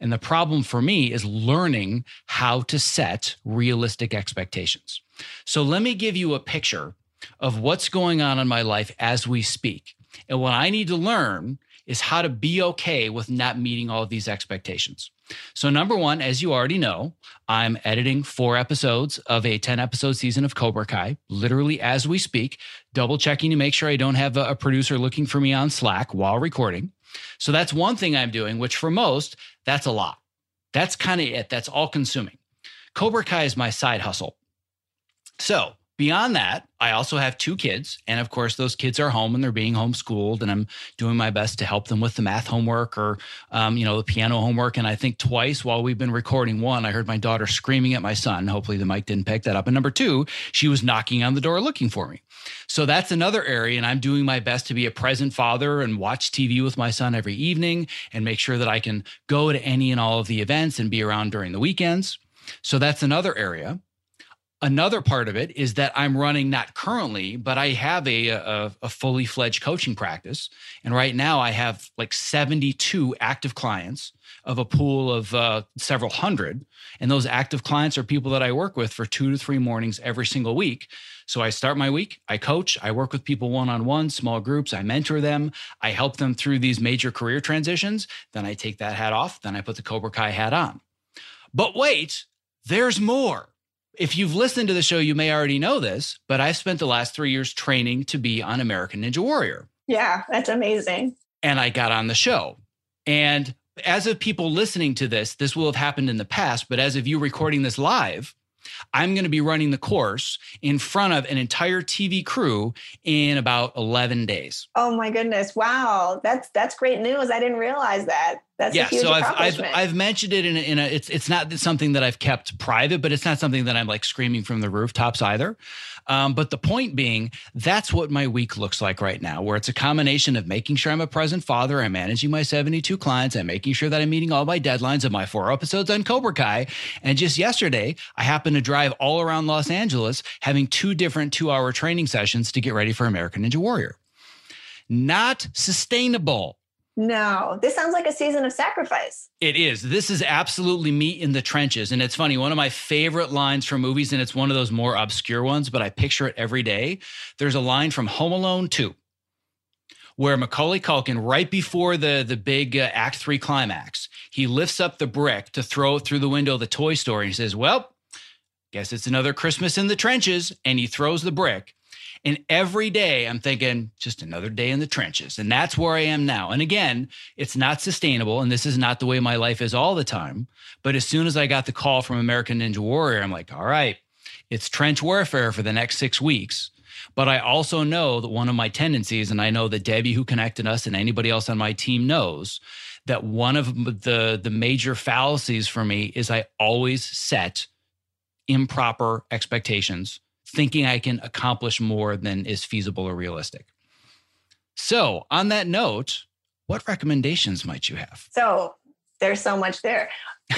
And the problem for me is learning how to set realistic expectations. So let me give you a picture of what's going on in my life as we speak. And what I need to learn is how to be okay with not meeting all of these expectations. So, number one, as you already know, I'm editing four episodes of a 10 episode season of Cobra Kai, literally as we speak, double checking to make sure I don't have a, producer looking for me on Slack while recording. So, that's one thing I'm doing, which for most, that's a lot. That's kind of it. That's all consuming. Cobra Kai is my side hustle. So, Beyond that, I also have two kids. And of course, those kids are home and they're being homeschooled. And I'm doing my best to help them with the math homework or, um, you know, the piano homework. And I think twice while we've been recording, one, I heard my daughter screaming at my son. Hopefully the mic didn't pick that up. And number two, she was knocking on the door looking for me. So that's another area. And I'm doing my best to be a present father and watch TV with my son every evening and make sure that I can go to any and all of the events and be around during the weekends. So that's another area. Another part of it is that I'm running not currently, but I have a, a, a, fully fledged coaching practice. And right now I have like 72 active clients of a pool of uh, several hundred. And those active clients are people that I work with for two to three mornings every single week. So I start my week, I coach, I work with people one on one, small groups, I mentor them, I help them through these major career transitions. Then I take that hat off, then I put the Cobra Kai hat on. But wait, there's more if you've listened to the show, you may already know this, but I've spent the last three years training to be on American Ninja Warrior. Yeah, that's amazing. And I got on the show. And as of people listening to this, this will have happened in the past, but as of you recording this live, I'm going to be running the course in front of an entire TV crew in about 11 days. Oh my goodness. Wow. That's that's great news. I didn't realize that. That's yeah. so I've, I've I've mentioned it in a, in a it's it's not something that I've kept private, but it's not something that I'm like screaming from the rooftops either. Um, but the point being, that's what my week looks like right now, where it's a combination of making sure I'm a present father, I'm managing my 72 clients, I'm making sure that I'm meeting all my deadlines of my four episodes on Cobra Kai. And just yesterday, I happened to drive all around Los Angeles, having two different two hour training sessions to get ready for American Ninja Warrior. Not sustainable No, this sounds like a season of sacrifice. It is. This is absolutely meat in the trenches. And it's funny, one of my favorite lines from movies, and it's one of those more obscure ones, but I picture it every day. There's a line from Home Alone 2 where Macaulay Culkin, right before the, the big uh, Act Three climax, he lifts up the brick to throw it through the window of the toy store and he says, Well, guess it's another Christmas in the trenches. And he throws the brick. And every day I'm thinking, just another day in the trenches. And that's where I am now. And again, it's not sustainable. And this is not the way my life is all the time. But as soon as I got the call from American Ninja Warrior, I'm like, all right, it's trench warfare for the next six weeks. But I also know that one of my tendencies, and I know that Debbie, who connected us, and anybody else on my team knows, that one of the the major fallacies for me is I always set improper expectations thinking I can accomplish more than is feasible or realistic. So, on that note, what recommendations might you have? So, there's so much there.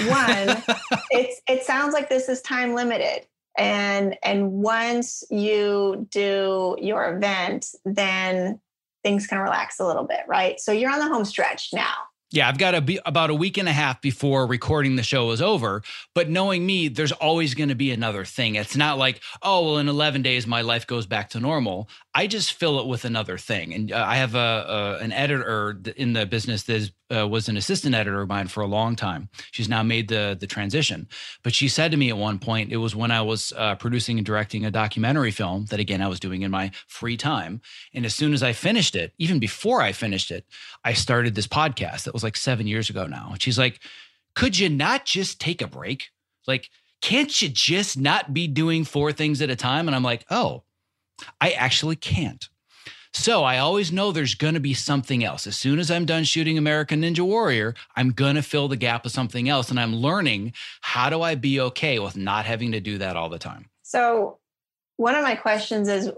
One, it's it sounds like this is time limited. And and once you do your event, then things can relax a little bit, right? So you're on the home stretch now. Yeah, I've got be, about a week and a half before recording the show is over. But knowing me, there's always going to be another thing. It's not like, oh, well, in 11 days, my life goes back to normal. I just fill it with another thing. And uh, I have a, a, an editor in the business that uh, was an assistant editor of mine for a long time. She's now made the the transition. But she said to me at one point, it was when I was uh, producing and directing a documentary film that again I was doing in my free time. And as soon as I finished it, even before I finished it, I started this podcast that was like seven years ago now. And she's like, "Could you not just take a break? Like." Can't you just not be doing four things at a time? And I'm like, oh, I actually can't. So I always know there's going to be something else. As soon as I'm done shooting American Ninja Warrior, I'm going to fill the gap with something else. And I'm learning how do I be okay with not having to do that all the time? So, one of my questions is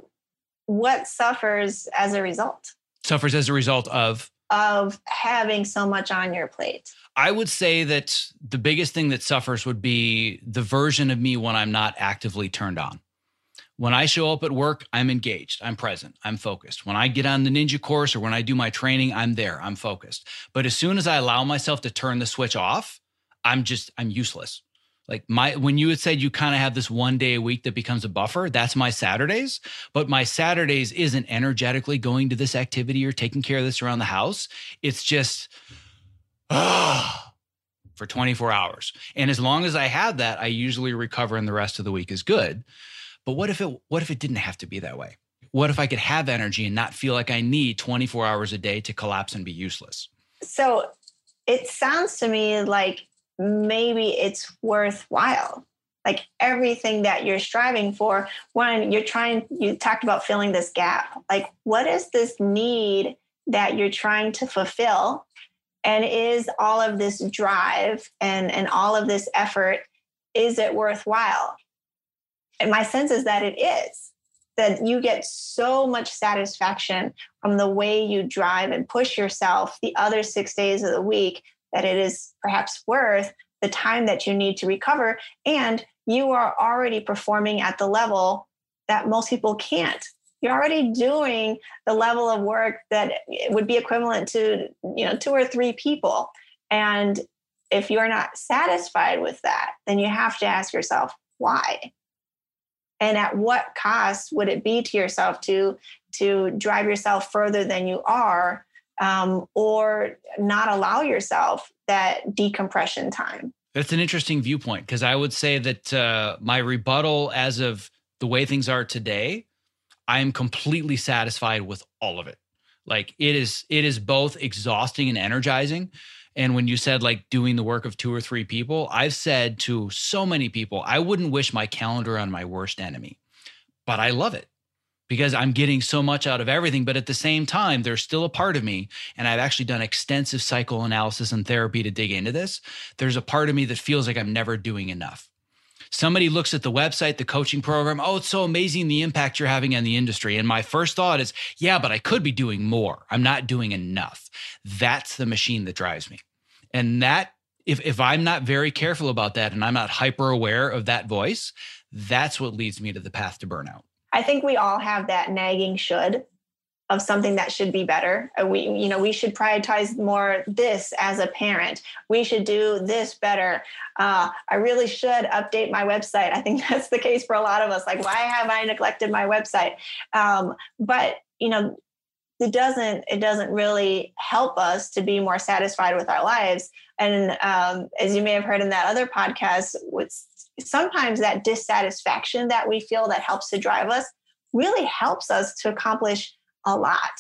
what suffers as a result? Suffers as a result of? Of having so much on your plate. I would say that the biggest thing that suffers would be the version of me when I'm not actively turned on. When I show up at work, I'm engaged, I'm present, I'm focused. When I get on the ninja course or when I do my training, I'm there, I'm focused. But as soon as I allow myself to turn the switch off, I'm just, I'm useless. Like my, when you had said you kind of have this one day a week that becomes a buffer, that's my Saturdays. But my Saturdays isn't energetically going to this activity or taking care of this around the house. It's just, ah, for 24 hours. And as long as I have that, I usually recover and the rest of the week is good. But what if it what if it didn't have to be that way? What if I could have energy and not feel like I need 24 hours a day to collapse and be useless? So it sounds to me like maybe it's worthwhile. Like everything that you're striving for, when you're trying, you talked about filling this gap. Like, what is this need that you're trying to fulfill? And is all of this drive and, and all of this effort, is it worthwhile? And my sense is that it is, that you get so much satisfaction from the way you drive and push yourself the other six days of the week that it is perhaps worth the time that you need to recover. And you are already performing at the level that most people can't. You're already doing the level of work that would be equivalent to, you know, two or three people. And if you're not satisfied with that, then you have to ask yourself, why? and at what cost would it be to yourself to to drive yourself further than you are um, or not allow yourself that decompression time. That's an interesting viewpoint because i would say that uh, my rebuttal as of the way things are today i'm completely satisfied with all of it. Like it is it is both exhausting and energizing. And when you said like doing the work of two or three people, I've said to so many people, I wouldn't wish my calendar on my worst enemy, but I love it because I'm getting so much out of everything. But at the same time, there's still a part of me, and I've actually done extensive psychoanalysis and therapy to dig into this. There's a part of me that feels like I'm never doing enough. Somebody looks at the website, the coaching program. Oh, it's so amazing the impact you're having on the industry. And my first thought is, yeah, but I could be doing more. I'm not doing enough. That's the machine that drives me. And that, if, if I'm not very careful about that and I'm not hyper aware of that voice, that's what leads me to the path to burnout. I think we all have that nagging should of something that should be better. Uh, we, you know, we should prioritize more this as a parent. We should do this better. Uh, I really should update my website. I think that's the case for a lot of us. Like, why have I neglected my website? Um, but you know, it doesn't it doesn't really help us to be more satisfied with our lives. And um, as you may have heard in that other podcast, with sometimes that dissatisfaction that we feel that helps to drive us really helps us to accomplish a lot.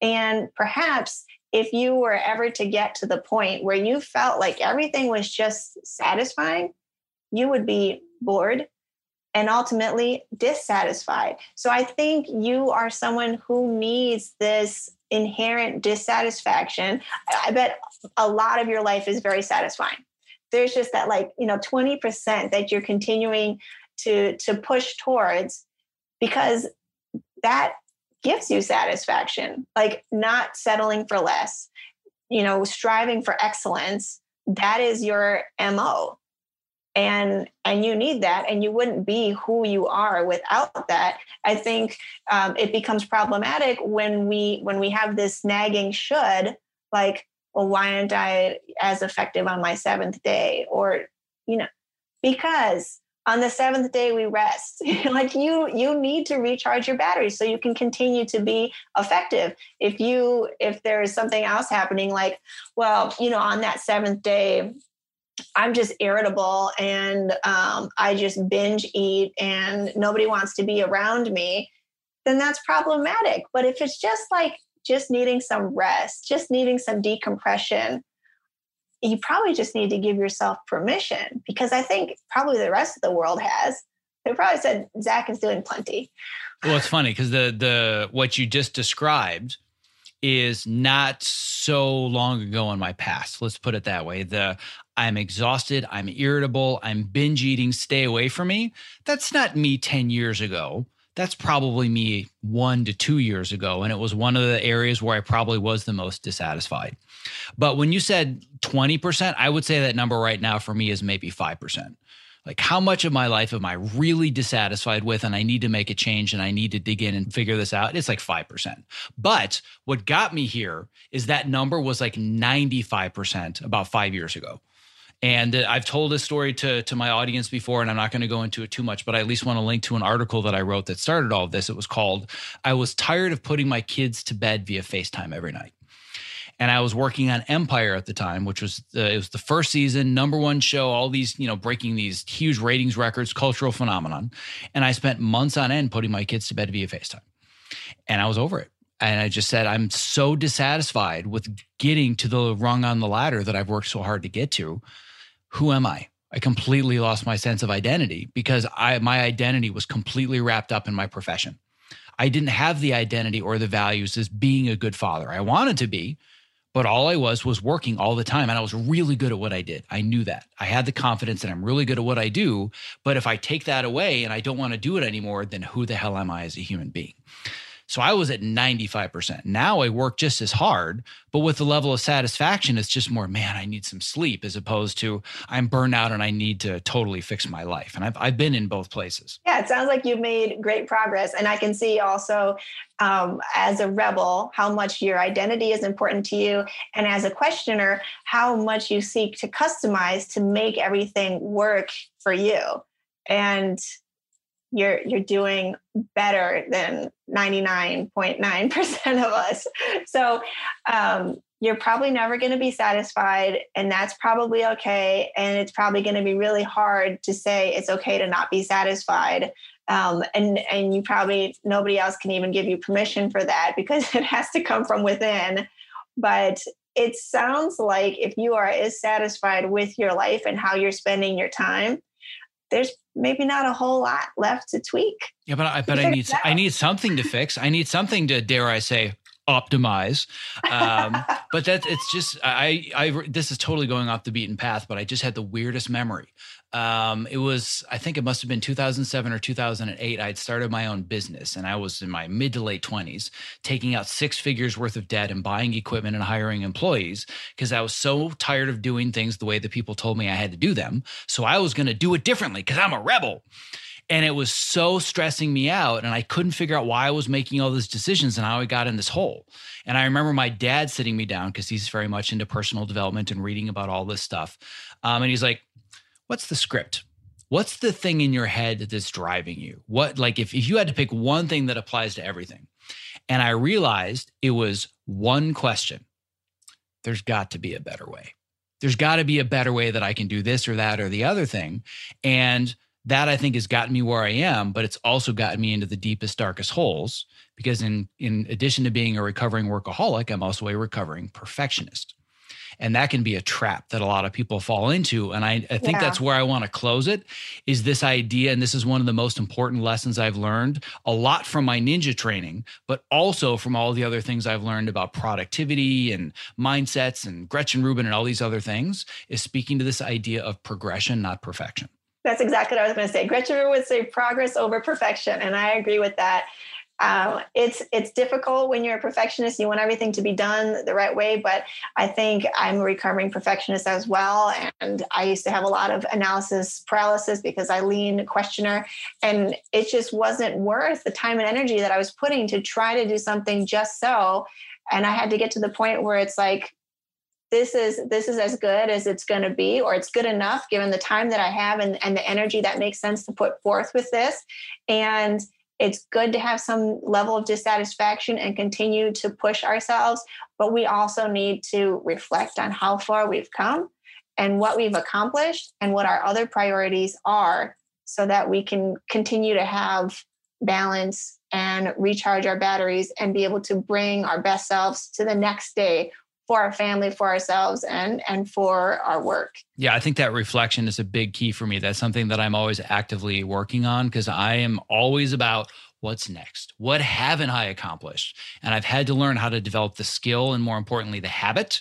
And perhaps if you were ever to get to the point where you felt like everything was just satisfying, you would be bored and ultimately dissatisfied. So I think you are someone who needs this inherent dissatisfaction. I bet a lot of your life is very satisfying. There's just that like, you know, 20% that you're continuing to to push towards because that gives you satisfaction. Like not settling for less, you know, striving for excellence, that is your MO and and you need that and you wouldn't be who you are without that i think um, it becomes problematic when we when we have this nagging should like well why aren't i as effective on my seventh day? Or you know because on the seventh day we rest. Like you you need to recharge your batteries so you can continue to be effective. If you if there's something else happening like well you know on that seventh day I'm just irritable and um, I just binge eat and nobody wants to be around me, then that's problematic. But if it's just like just needing some rest, just needing some decompression, you probably just need to give yourself permission because I think probably the rest of the world has. They probably said Zach is doing plenty. Well, it's funny because the the what you just described is not so long ago in my past. Let's put it that way. The I'm exhausted, I'm irritable, I'm binge eating, stay away from me. That's not me 10 years ago. That's probably me one to two years ago. And it was one of the areas where I probably was the most dissatisfied. But when you said 20%, I would say that number right now for me is maybe 5%. Like, how much of my life am I really dissatisfied with? And I need to make a change and I need to dig in and figure this out. It's like 5%. But what got me here is that number was like 95% about five years ago. And I've told this story to, to my audience before, and I'm not going to go into it too much, but I at least want to link to an article that I wrote that started all of this. It was called I Was Tired of Putting My Kids to Bed Via FaceTime Every Night. And I was working on Empire at the time, which was it was the first season, number one show, all these, you know, breaking these huge ratings records, cultural phenomenon. And I spent months on end putting my kids to bed via FaceTime. And I was over it and I just said, I'm so dissatisfied with getting to the rung on the ladder that I've worked so hard to get to who am I? I completely lost my sense of identity because I my identity was completely wrapped up in my profession. I didn't have the identity or the values as being a good father. I wanted to be, but all I was was working all the time and I was really good at what I did. I knew that. I had the confidence that I'm really good at what I do, but if I take that away and I don't want to do it anymore, then who the hell am I as a human being? So I was at 95%. Now I work just as hard, but with the level of satisfaction, it's just more, man, I need some sleep as opposed to I'm burned out and I need to totally fix my life. And I've, I've been in both places. Yeah, it sounds like you've made great progress. And I can see also um, as a rebel how much your identity is important to you. And as a questioner, how much you seek to customize to make everything work for you. And you're you're doing better than 99.9% of us. So um, you're probably never going to be satisfied and that's probably okay and it's probably going to be really hard to say it's okay to not be satisfied um, and and you probably nobody else can even give you permission for that because it has to come from within. But it sounds like if you are as satisfied with your life and how you're spending your time there's maybe not a whole lot left to tweak. Yeah, but I but I need I need something to fix. I need something to dare I say optimize. Um, but that it's just I I this is totally going off the beaten path. But I just had the weirdest memory um, it was, I think it must have been 2007 or 2008. I'd started my own business and I was in my mid to late 20s, taking out six figures worth of debt and buying equipment and hiring employees because I was so tired of doing things the way that people told me I had to do them. So I was going to do it differently because I'm a rebel. And it was so stressing me out. And I couldn't figure out why I was making all those decisions and how I got in this hole. And I remember my dad sitting me down because he's very much into personal development and reading about all this stuff. Um, and he's like, What's the script? What's the thing in your head that's driving you? What, like, if, if you had to pick one thing that applies to everything? And I realized it was one question there's got to be a better way. There's got to be a better way that I can do this or that or the other thing. And that I think has gotten me where I am, but it's also gotten me into the deepest, darkest holes because in in addition to being a recovering workaholic, I'm also a recovering perfectionist. And that can be a trap that a lot of people fall into. And I, I think yeah. that's where I want to close it is this idea. And this is one of the most important lessons I've learned a lot from my ninja training, but also from all the other things I've learned about productivity and mindsets and Gretchen Rubin and all these other things is speaking to this idea of progression, not perfection. That's exactly what I was going to say. Gretchen would say progress over perfection. And I agree with that. Um, it's it's difficult when you're a perfectionist. You want everything to be done the right way, but I think I'm a recovering perfectionist as well. And I used to have a lot of analysis paralysis because I lean questioner, and it just wasn't worth the time and energy that I was putting to try to do something just so. And I had to get to the point where it's like this is this is as good as it's going to be or it's good enough given the time that i have and, and the energy that makes sense to put forth with this and it's good to have some level of dissatisfaction and continue to push ourselves but we also need to reflect on how far we've come and what we've accomplished and what our other priorities are so that we can continue to have balance and recharge our batteries and be able to bring our best selves to the next day for our family, for ourselves, and and for our work. Yeah, I think that reflection is a big key for me. That's something that I'm always actively working on because I am always about what's next? What haven't I accomplished? And I've had to learn how to develop the skill and more importantly, the habit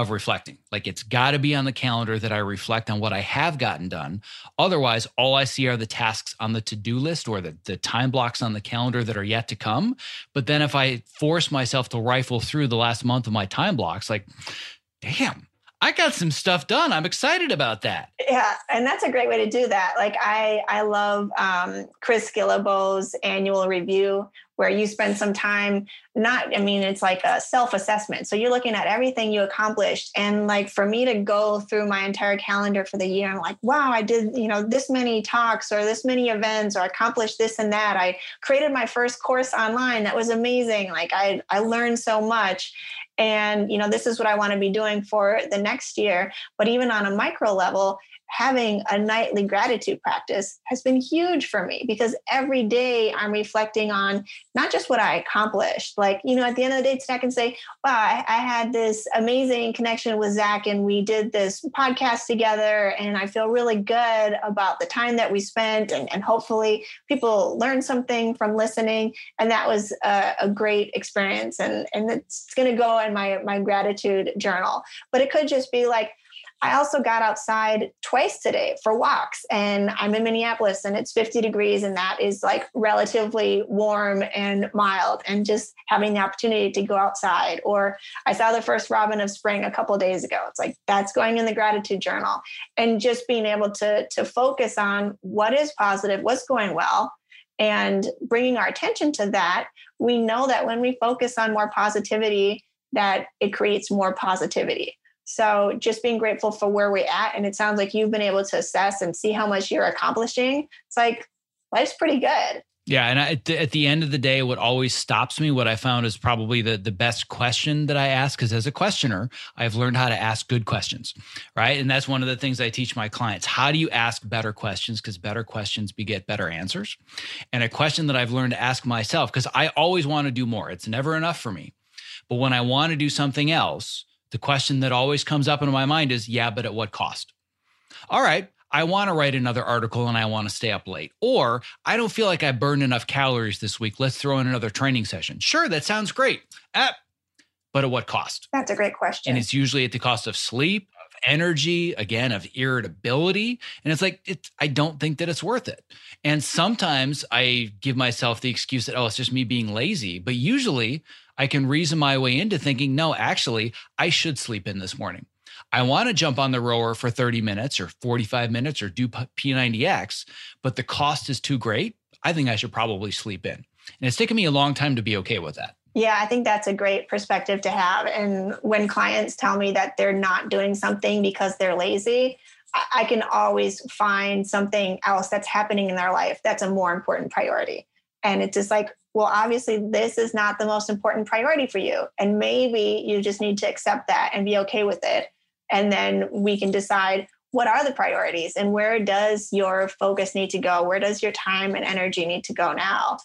of reflecting. Like it's got to be on the calendar that I reflect on what I have gotten done. Otherwise, all I see are the tasks on the to do list or the, the time blocks on the calendar that are yet to come. But then if I force myself to rifle through the last month of my time blocks, like, damn, I got some stuff done. I'm excited about that. Yeah, and that's a great way to do that. Like I, I love um, Chris Guillebeau's annual review where you spend some time. Not, I mean, it's like a self-assessment. So you're looking at everything you accomplished, and like for me to go through my entire calendar for the year, I'm like, wow, I did, you know, this many talks or this many events or accomplished this and that. I created my first course online. That was amazing. Like I, I learned so much and you know this is what i want to be doing for the next year but even on a micro level having a nightly gratitude practice has been huge for me because every day I'm reflecting on not just what I accomplished. Like, you know, at the end of the day, today I can say, wow, I, I, had this amazing connection with Zach and we did this podcast together. And I feel really good about the time that we spent. And, and hopefully people learned something from listening. And that was a, a great experience. And, and it's going to go in my, my gratitude journal. But it could just be like, I also got outside twice today for walks, and I'm in Minneapolis and it's 50 degrees, and that is like relatively warm and mild. And just having the opportunity to go outside, or I saw the first robin of spring a couple days ago. It's like that's going in the gratitude journal, and just being able to to focus on what is positive, what's going well, and bringing our attention to that. We know that when we focus on more positivity, that it creates more positivity so just being grateful for where we're at. And it sounds like you've been able to assess and see how much you're accomplishing. It's like life's pretty good. Yeah, and I, at the end of the day, what always stops me, what I found is probably the the best question that I ask, because as a questioner, I've learned how to ask good questions, right? And that's one of the things I teach my clients. How do you ask better questions? Because better questions beget better answers. And a question that I've learned to ask myself, because I always want to do more. It's never enough for me. But when I want to do something else, the question that always comes up in my mind is, yeah, but at what cost? All right, I want to write another article and I want to stay up late. Or I don't feel like I burned enough calories this week. Let's throw in another training session. Sure, that sounds great. Uh, but at what cost? That's a great question. And it's usually at the cost of sleep, of energy, again, of irritability. And it's like, it's, I don't think that it's worth it. And sometimes I give myself the excuse that, oh, it's just me being lazy. But usually I can reason my way into thinking, no, actually, I should sleep in this morning. I want to jump on the rower for 30 minutes or 45 minutes or do P90X, but the cost is too great. I think I should probably sleep in. And it's taken me a long time to be okay with that. Yeah, I think that's a great perspective to have. And when clients tell me that they're not doing something because they're lazy, I can always find something else that's happening in their life that's a more important priority. And it's just like, well, obviously, this is not the most important priority for you. And maybe you just need to accept that and be okay with it. And then we can decide what are the priorities and where does your focus need to go? Where does your time and energy need to go now?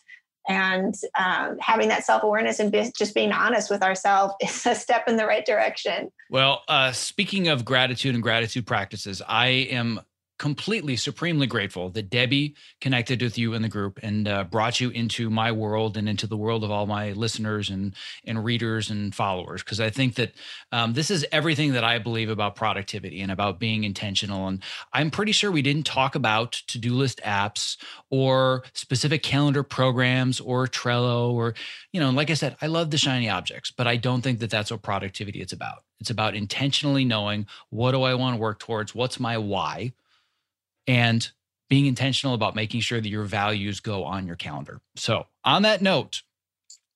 And um, having that self awareness and be, just being honest with ourselves is a step in the right direction. Well, uh, speaking of gratitude and gratitude practices, I am completely supremely grateful that debbie connected with you in the group and uh, brought you into my world and into the world of all my listeners and and readers and followers. Because i think that um, this is everything that i believe about productivity and about being intentional. And i'm pretty sure we didn't talk about to-do list apps or specific calendar programs or trello or you know like i said i love the shiny objects but i don't think that that's what productivity is about. It's about intentionally knowing what do i want to work towards? What's my why and being intentional about making sure that your values go on your calendar. So, on that note,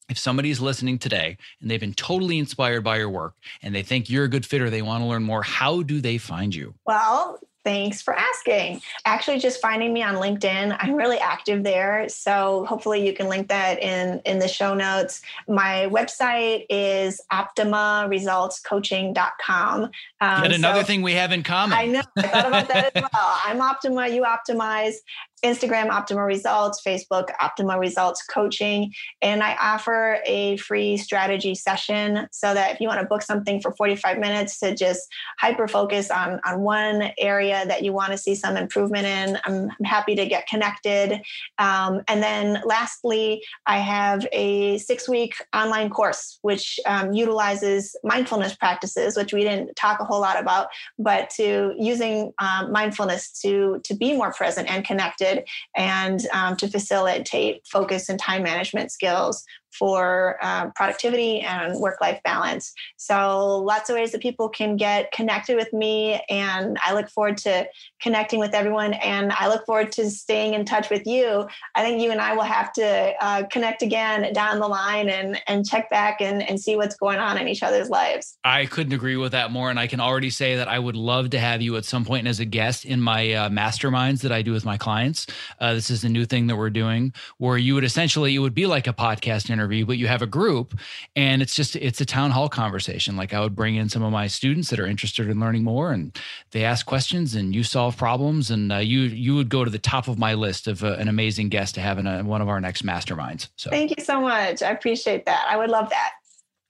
if somebody's listening today and they've been totally inspired by your work and they think you're a good fit or they want to learn more, how do they find you? Well, Thanks for asking. Actually, just finding me on LinkedIn. I'm really active there. So hopefully you can link that in, in the show notes. My website is optimaresultscoaching.com. Um, Yet another so thing we have in common. I know. I thought about that as well. I'm Optima, you optimize. Instagram Optima Results, Facebook Optima Results Coaching. And I offer a free strategy session so that if you want to book something for 45 minutes to just hyper focus on, on one area that you want to see some improvement in, I'm, I'm happy to get connected. Um, and then lastly, I have a six week online course which um, utilizes mindfulness practices, which we didn't talk a whole lot about, but to using um, mindfulness to, to be more present and connected and um, to facilitate focus and time management skills for um, productivity and work life balance. So, lots of ways that people can get connected with me. And I look forward to connecting with everyone. And I look forward to staying in touch with you. I think you and I will have to uh, connect again down the line and, and check back and, and see what's going on in each other's lives. I couldn't agree with that more. And I can already say that I would love to have you at some point as a guest in my uh, masterminds that I do with my clients. Uh, this is a new thing that we're doing where you would essentially, it would be like a podcast interview, but you have a group and it's just, it's a town hall conversation. Like I would bring in some of my students that are interested in learning more and they ask questions and you solve problems. And uh, you, you would go to the top of my list of uh, an amazing guest to have in a, one of our next masterminds. So thank you so much. I appreciate that. I would love that.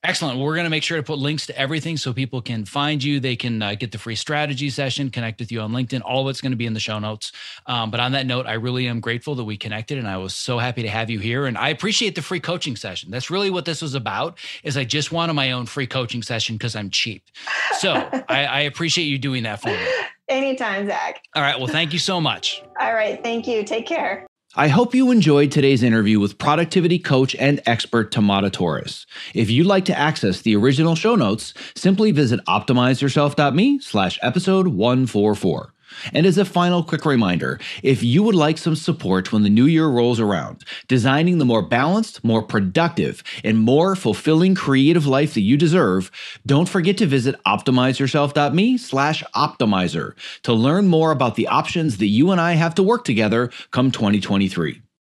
Excellent. Well, we're going to make sure to put links to everything so people can find you. They can uh, get the free strategy session, connect with you on LinkedIn. All of it's going to be in the show notes. Um, but on that note, I really am grateful that we connected, and I was so happy to have you here. And I appreciate the free coaching session. That's really what this was about. Is I just wanted my own free coaching session because I'm cheap. So I, I appreciate you doing that for me. Anytime, Zach. All right. Well, thank you so much. All right. Thank you. Take care. I hope you enjoyed today's interview with productivity coach and expert Tamara Torres. If you'd like to access the original show notes, simply visit optimizeyourself.me slash episode 144. And as a final quick reminder, if you would like some support when the new year rolls around, designing the more balanced, more productive, and more fulfilling creative life that you deserve, don't forget to visit optimizeyourself.me slash optimizer to learn more about the options that you and I have to work together come 2023.